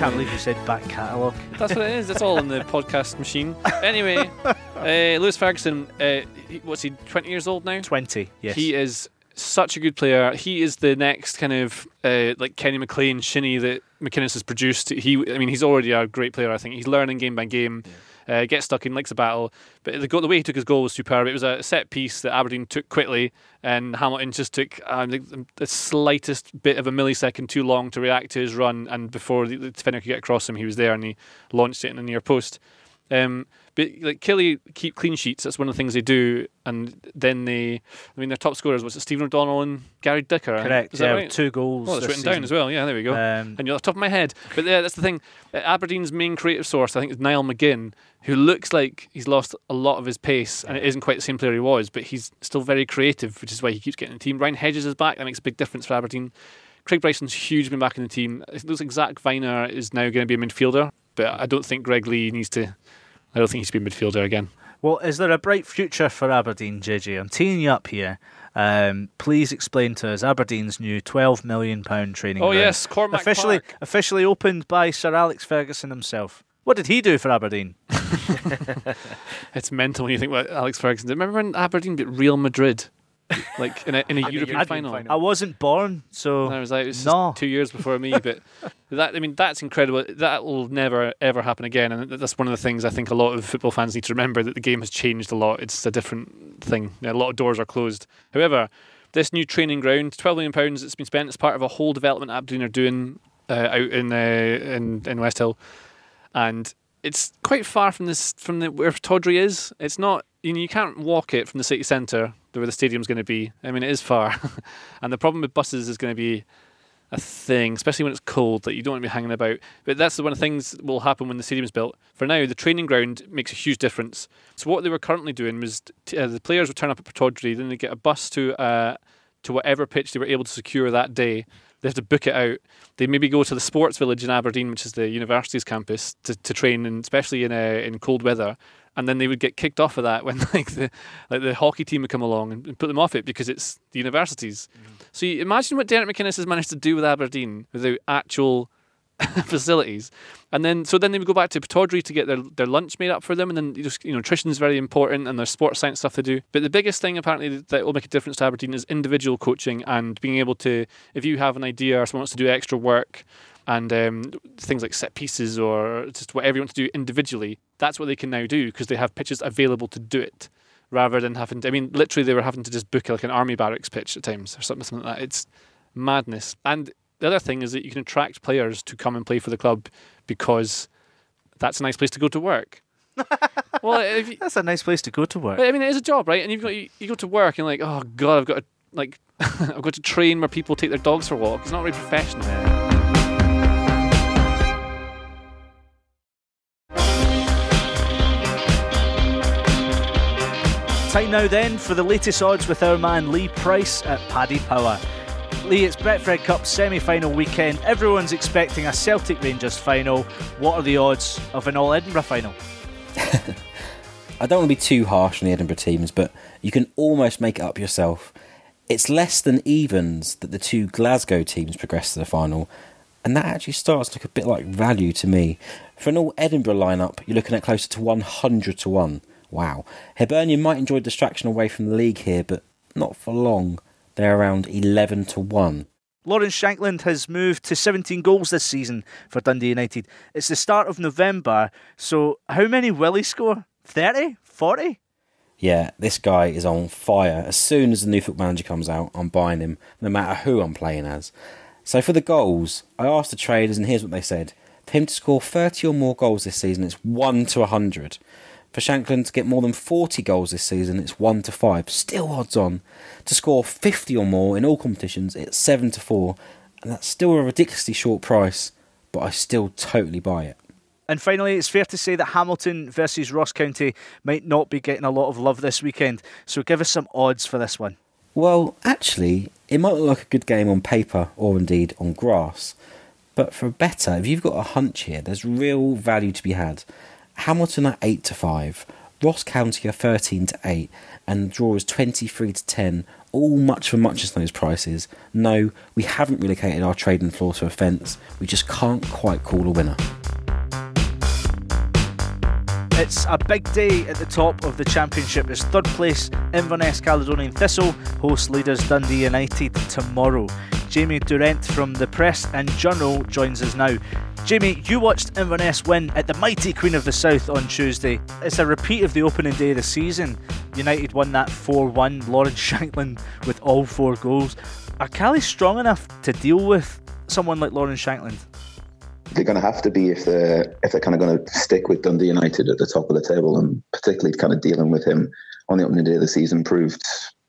can't believe you said back catalogue. That's what it is. It's all in the [LAUGHS] podcast machine. Anyway, uh, Lewis Ferguson, uh, what's he, 20 years old now? 20, yes. He is such a good player. He is the next kind of uh, like Kenny McLean, Shinnie that McInnes has produced. He, I mean, he's already a great player. I think he's learning game by game. Uh, gets stuck in, likes a battle. But the, the way he took his goal was superb. It was a set piece that Aberdeen took quickly, and Hamilton just took um, the, the, slightest bit of a millisecond too long to react to his run. And before the, the defender could get across him, he was there and he launched it in the near post. Um, like Killie keep clean sheets. That's one of the things they do. And then they, I mean, their top scorers was it Stephen O'Donnell and Gary Dicker. Correct. Is yeah, right? two goals. Oh, that's this written down as well. Yeah, there we go. Um, and you're off the top of my head. But yeah, that's the thing. Uh, Aberdeen's main creative source, I think, is Niall McGinn, who looks like he's lost a lot of his pace and it isn't quite the same player he was, but he's still very creative, which is why he keeps getting the team. Ryan Hedges is back. That makes a big difference for Aberdeen. Craig Bryson's huge been back in the team. It looks like Zak Vyner is now going to be a midfielder, but I don't think Greg Lee needs to. I don't think he should be a midfielder again. Well, is there a bright future for Aberdeen, JJ? I'm teeing you up here. Um, please explain to us Aberdeen's new £12 million training Oh, ground. yes, Cormack officially Park. officially opened by Sir Alex Ferguson himself. What did he do for Aberdeen? [LAUGHS] [LAUGHS] It's mental when you think about Alex Ferguson. Remember when Aberdeen beat Real Madrid, like in a, in a I- European I- final? I wasn't born, so I was like, it was just no. two years before me. But [LAUGHS] that, I mean, that's incredible. That will never ever happen again. And that's one of the things I think a lot of football fans need to remember that the game has changed a lot. It's a different thing. A lot of doors are closed. However, this new training ground, twelve million pounds, it's been spent as part of a whole development Aberdeen are doing uh, out in uh, in in Westhill, and it's quite far from this from the, where Tawdry is. It's not you know you can't walk it from the city centre to where the stadium's going to be. I mean, it is far, [LAUGHS] and the problem with buses is going to be a thing, especially when it's cold that you don't want to be hanging about. But that's one of the things that will happen when the stadium's built. For now, the training ground makes a huge difference. So what they were currently doing was t- uh, the players would turn up at Pittodrie, then they'd get a bus to uh, to whatever pitch they were able to secure that day. They have to book it out. They maybe go to the sports village in Aberdeen, which is the university's campus, to, to train, and especially in uh, in cold weather. And then they would get kicked off of that [LAUGHS] when like the like the hockey team would come along and, and put them off it because it's the universities. So you imagine what Derek McInnes has managed to do with Aberdeen without actual [LAUGHS] facilities. And then so then they would go back to Pittodrie to get their, their lunch made up for them and then you just you know nutrition is very important and there's sports science stuff to do. But the biggest thing apparently that will make a difference to Aberdeen is individual coaching and being able to if you have an idea or someone wants to do extra work and um, things like set pieces or just whatever you want to do individually, that's what they can now do because they have pitches available to do it rather than having to, I mean, literally they were having to just book like an army barracks pitch at times or something like that. It's madness. And the other thing is that you can attract players to come and play for the club because that's a nice place to go to work. [LAUGHS] well, if you, That's a nice place to go to work. I mean, it is a job, right? And you've got you, you go to work and like, oh god, I've got to like, [LAUGHS] I've got to train where people take their dogs for a walk. It's not very professional. Time now then for the latest odds with our man Lee Price at Paddy Power. Lee, it's Betfred Cup semi final weekend. Everyone's expecting a Celtic Rangers final. What are the odds of an All Edinburgh final? [LAUGHS] I don't want to be too harsh on the Edinburgh teams, but you can almost make it up yourself. It's less than evens that the two Glasgow teams progress to the final, and that actually starts to look a bit like value to me. For an all Edinburgh lineup, you're looking at closer to 100 to 1. Wow. Hibernian might enjoy distraction away from the league here, but not for long. They're around 11 to 1. Lawrence Shankland has moved to 17 goals this season for Dundee United. It's the start of November, so how many will he score? 30? 40? Yeah, this guy is on fire. As soon as the new football manager comes out, I'm buying him, no matter who I'm playing as. So for the goals, I asked the traders, and here's what they said: for him to score 30 or more goals this season, it's one to 100. For Shankland to get more than 40 goals this season, it's one to five. Still odds on. To score 50 or more in all competitions, it's seven to four, and that's still a ridiculously short price, but I still totally buy it. And finally, it's fair to say that Hamilton versus Ross County might not be getting a lot of love this weekend. So give us some odds for this one. Well, actually, it might look like a good game on paper or indeed on grass. But for a better, if you've got a hunch here, there's real value to be had. Hamilton are 8 to 5, Ross County are 13 to 8, and the draw is 23 to 10. All much for much as those prices. No, we haven't relocated our trading floor to a fence. We just can't quite call a winner. It's a big day at the top of the championship as third place Inverness Caledonian Thistle host leaders Dundee United tomorrow. Jamie Durent from the Press and Journal joins us now. Jamie, you watched Inverness win at the mighty Queen of the South on Tuesday. It's a repeat of the opening day of the season. United won that 4 1, Lawrence [LAUGHS] Shankland with all four goals. Are Cali strong enough to deal with someone like Lawrence Shankland? they're going to have to be if they're if they're kind of going to stick with Dundee United at the top of the table, and particularly kind of dealing with him on the opening day of the season proved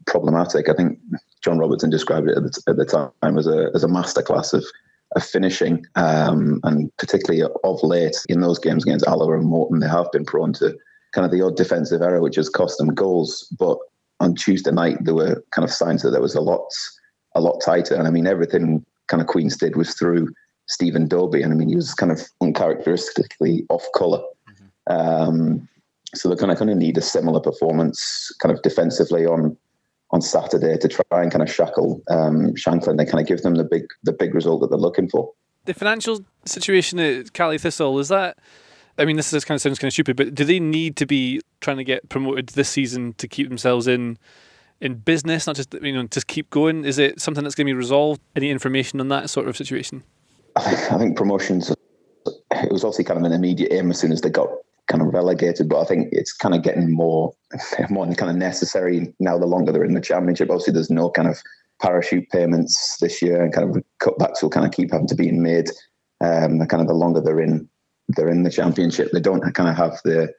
problematic. I think John Robertson described it at the, at the time as a as a masterclass of of finishing, um, and particularly of late in those games against Alloa and Morton, they have been prone to kind of the odd defensive error, which has cost them goals. But on Tuesday night, there were kind of signs that there was a lot a lot tighter, and I mean everything kind of Queens did was through Stephen Dobbie, and I mean he was kind of uncharacteristically off color. Mm-hmm. Um, so they're kind of going to need a similar performance, kind of defensively on on Saturday to try and kind of shackle um, Shankland. and kind of give them the big the big result that they're looking for. The financial situation at Caley Thistle is that. I mean, this is kind of sounds kind of stupid, but do they need to be trying to get promoted this season to keep themselves in in business, not just you know just keep going? Is it something that's going to be resolved? Any information on that sort of situation? I think promotions. It was obviously kind of an immediate aim as soon as they got kind of relegated, but I think it's kind of getting more more kind of necessary now. The longer they're in the championship, obviously there's no kind of parachute payments this year, and kind of cutbacks will kind of keep having to be made. Um, kind of the longer they're in they're in the championship, they don't kind of have the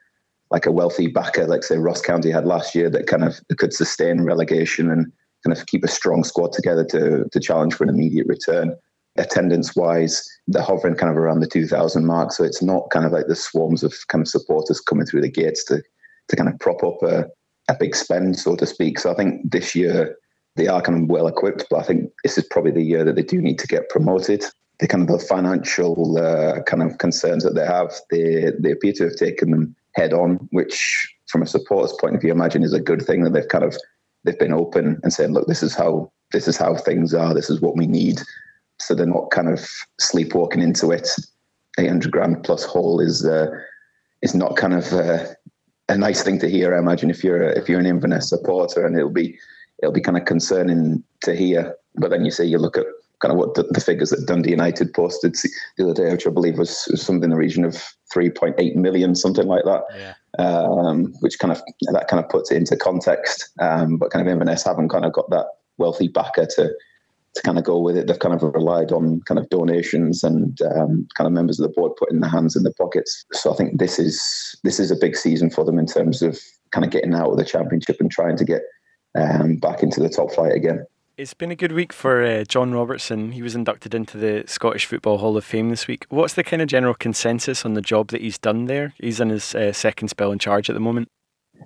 like a wealthy backer, like say Ross County had last year, that kind of could sustain relegation and kind of keep a strong squad together to to challenge for an immediate return attendance wise, they're hovering kind of around the 2,000 mark. So it's not kind of like the swarms of kind of supporters coming through the gates to, to kind of prop up a, a big spend, so to speak. So I think this year they are kind of well equipped, but I think this is probably the year that they do need to get promoted. The kind of the financial uh, kind of concerns that they have, they they appear to have taken them head on, which from a supporter's point of view, I imagine is a good thing that they've kind of they've been open and said, look, this is how this is how things are, this is what we need so they're not kind of sleepwalking into it. 800 grand plus haul is uh, is not kind of uh, a nice thing to hear. I imagine if you're a, if you're an Inverness supporter, and it'll be it'll be kind of concerning to hear. But then you say you look at kind of what the, the figures that Dundee United posted the other day, which I believe was, was something in the region of 3.8 million, something like that. Yeah. Um, which kind of that kind of puts it into context. Um, but kind of Inverness haven't kind of got that wealthy backer to to kind of go with it. They've kind of relied on kind of donations and um, kind of members of the board putting their hands in their pockets. So I think this is this is a big season for them in terms of kind of getting out of the championship and trying to get um, back into the top flight again. It's been a good week for uh, John Robertson. He was inducted into the Scottish Football Hall of Fame this week. What's the kind of general consensus on the job that he's done there? He's in his uh, second spell in charge at the moment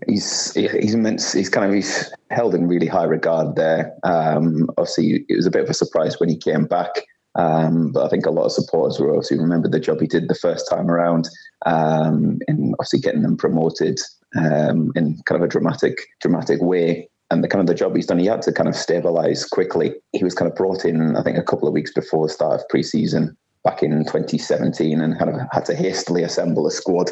he's he's immense. He's kind of he's held in really high regard there. Um, obviously, it was a bit of a surprise when he came back, um, but I think a lot of supporters will obviously remember the job he did the first time around, um, and obviously getting them promoted um, in kind of a dramatic dramatic way. And the kind of the job he's done, he had to kind of stabilise quickly. He was kind of brought in, I think, a couple of weeks before the start of pre-season back in 2017, and kind of had to hastily assemble a squad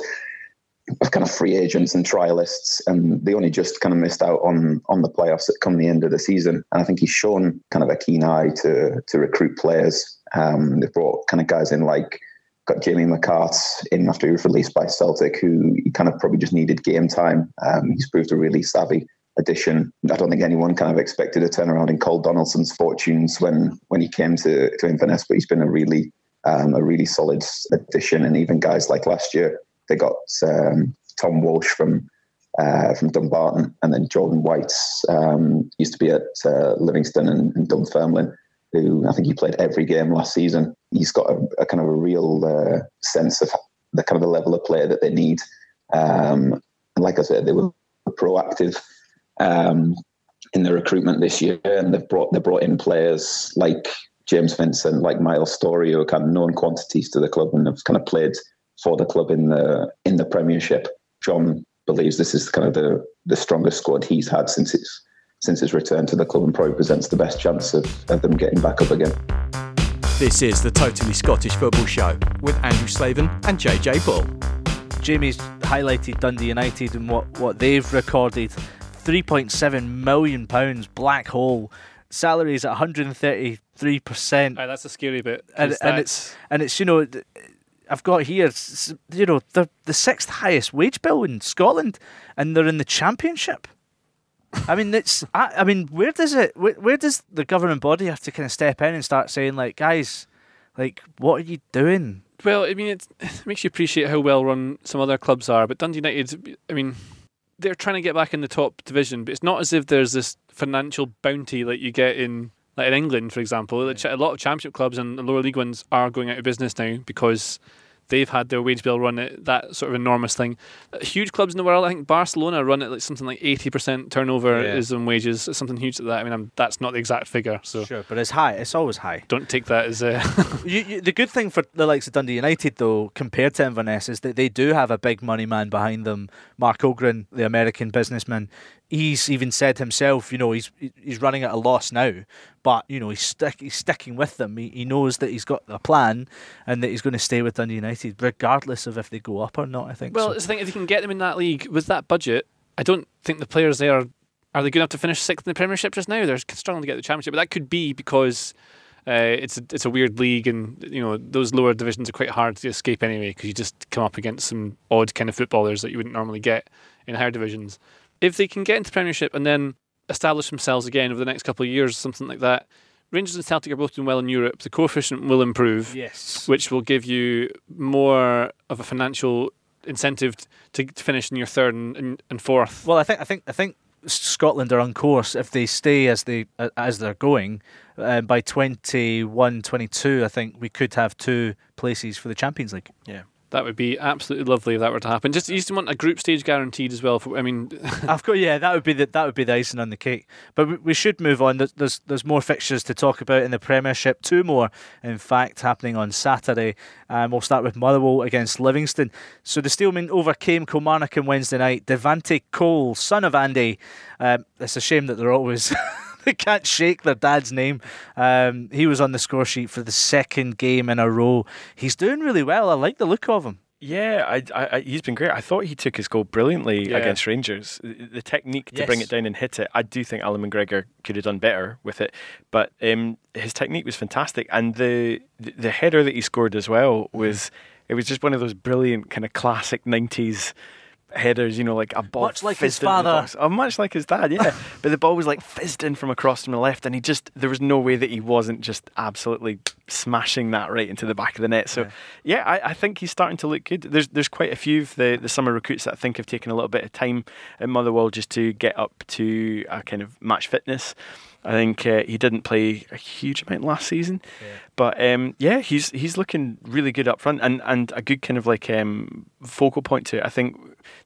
of kind of free agents and trialists, and they only just kind of missed out on on the playoffs that come the end of the season. And I think he's shown kind of a keen eye to to recruit players. Um, they've brought kind of guys in like got Jamie McCart in after he was released by Celtic, who kind of probably just needed game time. Um, he's proved a really savvy addition. I don't think anyone kind of expected a turnaround in Coll Donaldson's fortunes when when he came to to Inverness, but he's been a really um, a really solid addition. And even guys like last year, they got um, Tom Walsh from uh, from Dumbarton, and then Jordan White um, used to be at uh, Livingston and, and, Dunfermline, who I think he played every game last season. He's got a, a kind of a real uh, sense of the kind of the level of player that they need. Um, and like I said, they were proactive um, in the recruitment this year, and they've brought they brought in players like James Vincent, like Miles Storey, who are kind of known quantities to the club and have kind of played for the club in the in the Premiership. John believes this is kind of the the strongest squad he's had since his since his return to the club, and probably presents the best chance of, of them getting back up again. This is the Totally Scottish Football Show with Andrew Slaven and JJ Bull. Jamie's highlighted Dundee United and what, what they've recorded. £3.7 million black hole. Salaries at 133%. Aye, that's a scary bit. And, and, it's, and it's, you know, I've got here, you know, the the sixth highest wage bill in Scotland, and they're in the championship. I mean, it's. I, I mean, where does it? Where, where, does the governing body have to kind of step in and start saying, like, guys, Like, what are you doing? Well, I mean, it's, [SIGHS] it makes you appreciate how well run some other clubs are. But Dundee United, I mean, they're trying to get back in the top division, but it's not as if there's this financial bounty like you get in like in England, for example. A lot of championship clubs and the lower league ones are going out of business now because they've had their wage bill run at that sort of enormous thing. Huge clubs in the world, I think Barcelona run at like something like eighty percent turnover Yeah. is on wages, something huge like that. I mean, I'm, that's not the exact figure, so Sure, but it's high. It's always high. don't take that as a. [LAUGHS] You, you, the good thing for the likes of Dundee United, though, compared to Inverness, is that they do have a big money man behind them. Mark Ogren, the American businessman, he's even said himself, you know, he's he's running at a loss now, but you know he's stick, he's sticking with them. He, he knows that he's got a plan and that he's going to stay with Dundee United, regardless of if they go up or not. I think. Well, so. it's the thing if you can get them in that league with that budget, I don't think the players there are they good enough to finish sixth in the Premiership just now. They're struggling to get the Championship, but that could be because. Uh, it's a, it's a weird league, and you know those lower divisions are quite hard to escape anyway because you just come up against some odd kind of footballers that you wouldn't normally get in higher divisions. If they can get into Premiership and then establish themselves again over the next couple of years, or something like that, Rangers and Celtic are both doing well in Europe. The coefficient will improve, yes, which will give you more of a financial incentive to, to finish in your third and, and, and fourth. Well, I think I think I think Scotland are on course if they stay as they uh, as they're going. Um, by 21, 22, I think we could have two places for the Champions League. Yeah. That would be absolutely lovely if that were to happen. Just you just want a group stage guaranteed as well. For, I mean, [LAUGHS] Of course, yeah, that would be the that would be the icing on the cake. But we, we should move on. There's, there's more fixtures to talk about in the Premiership. Two more, in fact, happening on Saturday. Um, we'll start with Motherwell against Livingston. So the Steelmen overcame Kilmarnock on Wednesday night. Devante Cole, son of Andy. Um, it's a shame that they're always. [LAUGHS] they [LAUGHS] can't shake their dad's name. Um, he was on the score sheet for the second game in a row. He's doing really well. I like the look of him. Yeah, I, I, I- he's been great. I thought he took his goal brilliantly Yeah. against Rangers. The technique to bring it down and hit it, I do think Allan McGregor could have done better with it. But um, his technique was fantastic, and the, the the header that he scored as well was it was just one of those brilliant kind of classic '90s headers. You know, like a ball Much like his fizzed into the father. Oh, much like his dad, yeah. [LAUGHS] but the ball was like fizzed in from across from the left, and he just there was no way that he wasn't just absolutely smashing that right into the back of the net. So yeah, I, I think he's starting to look good. There's there's quite a few of the, the summer recruits that I think have taken a little bit of time at Motherwell just to get up to a kind of match fitness. I think uh, he didn't play a huge amount last season, but um, yeah, he's he's looking really good up front and, and a good kind of like um, focal point to it. I think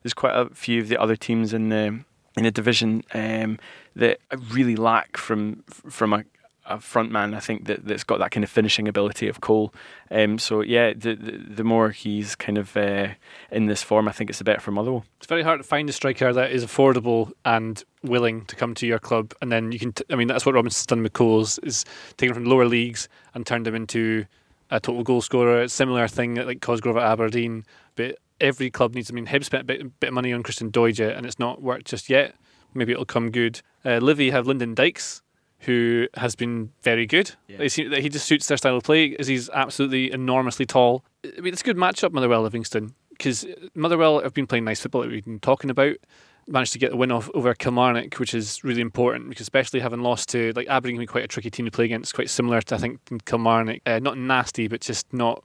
there's quite a few of the other teams in the in the division um, that really lack from from a, a front man. I think that that's got that kind of finishing ability of Cole. Um, so yeah, the, the the more he's kind of uh, in this form, I think it's the better for Motherwell. it's very hard to find a striker that is affordable and willing to come to your club, and then you can. T- I mean, that's what Robinson's done with Coles is taken from lower leagues and turned him into a total goal scorer. It's a similar thing like Cosgrove at Aberdeen, but every club needs. I mean, Hibs spent a bit, bit of money on Christian Doidge, and it's not worked just yet. Maybe it'll come good. Uh, Livy have Lyndon Dykes, who has been very good. That he just suits their style of play, as he's absolutely enormously tall. I mean, it's a good matchup, Motherwell Livingston, because Motherwell have been playing nice football that we've been talking about. Managed to get the win off over Kilmarnock, which is really important because especially having lost to like Aberdeen can be quite a tricky team to play against, quite similar to I think Kilmarnock. Uh, not nasty, but just not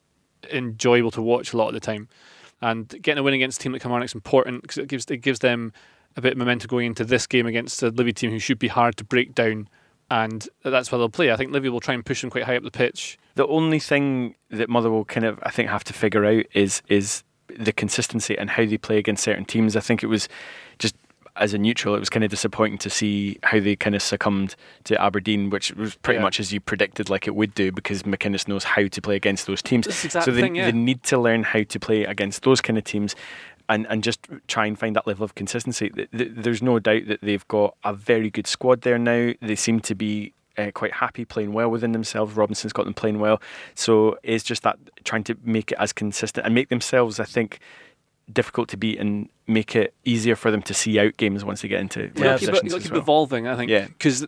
enjoyable to watch a lot of the time. And getting a win against a team like Kilmarnock's important because it gives it gives them a bit of momentum going into this game against a Livy team who should be hard to break down. And that's why they'll play. I think Livy will try and push them quite high up the pitch. The only thing that Motherwell kind of I think have to figure out is is the consistency and how they play against certain teams. I think it was just as a neutral, it was kind of disappointing to see how they kind of succumbed to Aberdeen, which was pretty Yeah. much as you predicted, like it would do, because McInnes knows how to play against those teams. That's the exact so they, thing, yeah. they need to learn how to play against those kind of teams. And, and just try and find that level of consistency. Th- th- There's no doubt that they've got a very good squad there now. They seem to be uh, quite happy playing well within themselves. Robinson's got them playing well. So it's just that trying to make it as consistent and make themselves, I think, difficult to beat and make it easier for them to see out games once they get into You real gotta keep, it- positions you gotta as keep well. evolving, I think. Yeah. Because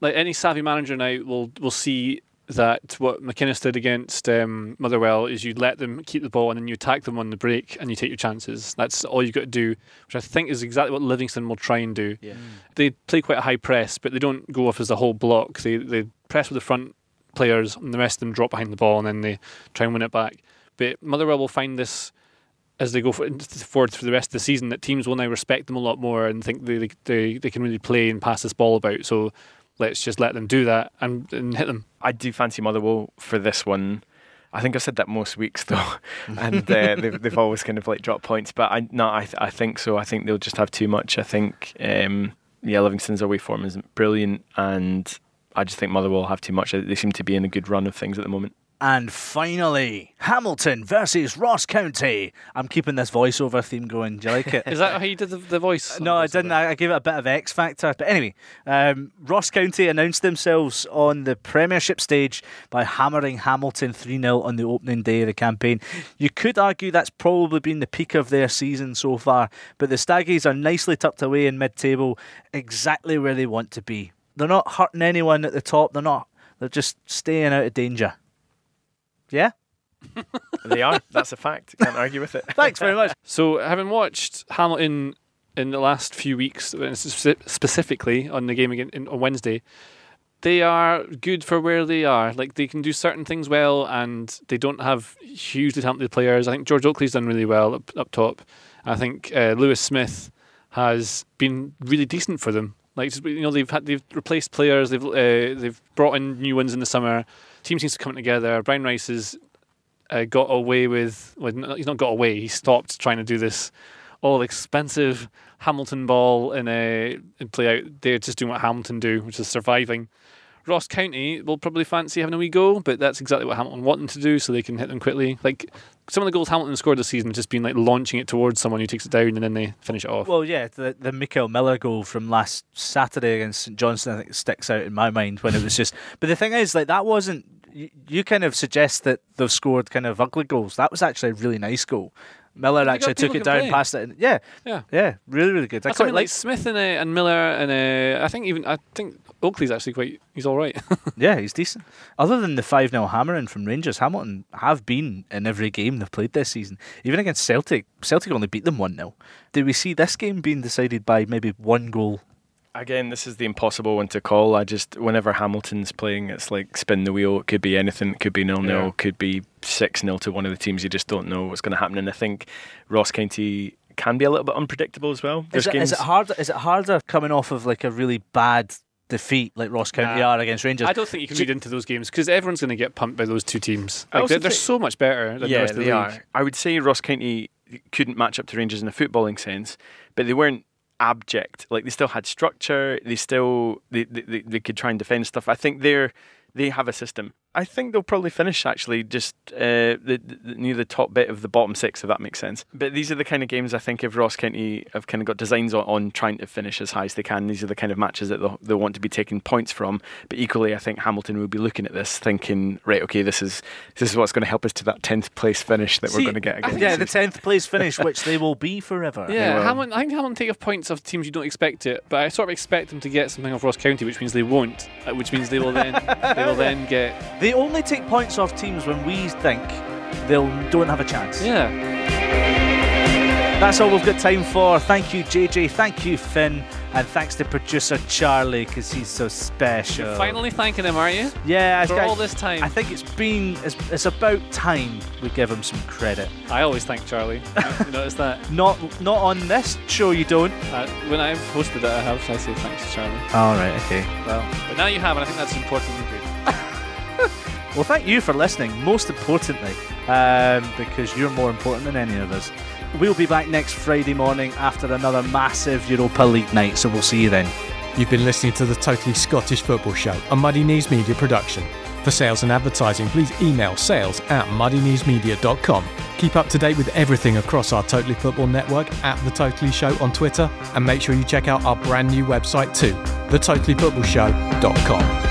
like any savvy manager now will will see that what McInnes did against um, Motherwell is you let them keep the ball and then you attack them on the break and you take your chances. That's all you've got to do, which I think is exactly what Livingston will try and do. Yeah. They play quite a high press, but they don't go off as a whole block. They they press with the front players, and the rest of them drop behind the ball, and then they try and win it back. But Motherwell will find this as they go for, forward for the rest of the season that teams will now respect them a lot more and think they they, they can really play and pass this ball about. So let's just let them do that and, and hit them. I do fancy Motherwell for this one. I think I've said that most weeks though, [LAUGHS] and uh, they've they've always kind of like dropped points. But I no, I I think so. I think they'll just have too much. I think um, yeah, Livingston's away form isn't brilliant, and I just think Motherwell have too much. They seem to be in a good run of things at the moment. And finally, Hamilton versus Ross County. I'm keeping this voiceover theme going. Do you like it? [LAUGHS] Is that how you did the, the voice? [LAUGHS] No, I didn't. I, I gave it a bit of X factor. But anyway, um, Ross County announced themselves on the Premiership stage by hammering Hamilton 3 0 on the opening day of the campaign. You could argue that's probably been the peak of their season so far, but the Staggies are nicely tucked away in mid table, exactly where they want to be. They're not hurting anyone at the top, they're not. They're just staying out of danger. Yeah? [LAUGHS] they are. That's a fact. Can't argue with it. [LAUGHS] Thanks very much. So, having watched Hamilton in the last few weeks, specifically on the game again on Wednesday, they are good for where they are. Like they can do certain things well, and they don't have hugely talented players. I think George Oakley's done really well up, up top. I think uh, Lewis Smith has been really decent for them. Like you know, they've had they've replaced players. They've uh, they've brought in new ones in the summer team seems to coming together. Brian Rice has uh, got away with, well, he's not got away, he stopped trying to do this all expensive Hamilton ball and, uh, and play out. They're just doing what Hamilton do, which is surviving. Ross County will probably fancy having a wee go, but that's exactly what Hamilton want them to do, so they can hit them quickly. Like some of the goals Hamilton scored this season, have just been like launching it towards someone who takes it down and then they finish it off. Well, yeah, the the Mikel Miller goal from last Saturday against St Johnstone, I think sticks out in my mind when it was just. [LAUGHS] but the thing is, like that wasn't you, you kind of suggest that they've scored kind of ugly goals. That was actually a really nice goal. Miller You actually took it down, complaining. passed it. In. Yeah, Yeah. yeah, really, really good. I That's quite I mean, like Smith and, uh, and Miller and uh, I think even I think Oakley's actually quite he's all right. [LAUGHS] Yeah, he's decent. Other than the 5 0 hammering from Rangers, Hamilton have been in every game they've played this season. Even against Celtic, Celtic only beat them 1 0. Did we see this game being decided by maybe one goal? Again, this is the impossible one to call. I just, whenever Hamilton's playing, it's like spin the wheel. It could be anything. It could be nil nil. Yeah. Could be six 0 to one of the teams. You just don't know what's going to happen. And I think Ross County can be a little bit unpredictable as well. Is There's it, games. is it harder? Is it harder coming off of like a really bad defeat like Ross County Nah. are against Rangers? I don't think you can read into those games because everyone's going to get pumped by those two teams. Like, they're, they're so much better than the yeah, rest of the they league. are. I would say Ross County couldn't match up to Rangers in a footballing sense, but they weren't abject. Like they still had structure. They still they, they, they- they could try and defend stuff. I think they're they have a system. I think they'll probably finish actually just uh, the, the, near the top bit of the bottom six, if that makes sense. But these are the kind of games I think if Ross County have kind of got designs on, on trying to finish as high as they can. These are the kind of matches that they'll, they'll want to be taking points from. But equally, I think Hamilton will be looking at this, thinking, right, okay, this is this is what's going to help us to that tenth place finish that we're going to get against. Yeah, the 10th place finish, which they will be forever. Yeah, Hamilton, I think Hamilton take off points of teams you don't expect it, but I sort of expect them to get something off Ross County, which means they won't, uh, which means they will then they will then get They only take points off teams when we think they'll don't have a chance. yeah. That's all we've got time for. Thank you, JJ. Thank you, Finn. And thanks to producer Charlie because he's so special. You're finally thanking him, aren't you? yeah, For I- all this time. I think it's been it's, it's about time we give him some credit. I always thank Charlie. [LAUGHS] you notice that? Not not on this show, you don't. Uh, when I've hosted it, I have. I say thanks to Charlie. All right, okay. Well, but now you have, and I think that's important. [LAUGHS] Well, thank you for listening. Most importantly, um, because you're more important than any of us. We'll be back next Friday morning after another massive Europa League night. So we'll see you then. You've been listening to the Totally Scottish Football Show, a Muddy Knees Media production. For sales and advertising, please email sales at muddykneesmedia.com. Keep up to date with everything across our Totally Football network at The Totally Show on Twitter, and make sure you check out our brand new website too, thetotallyfootballshow.com.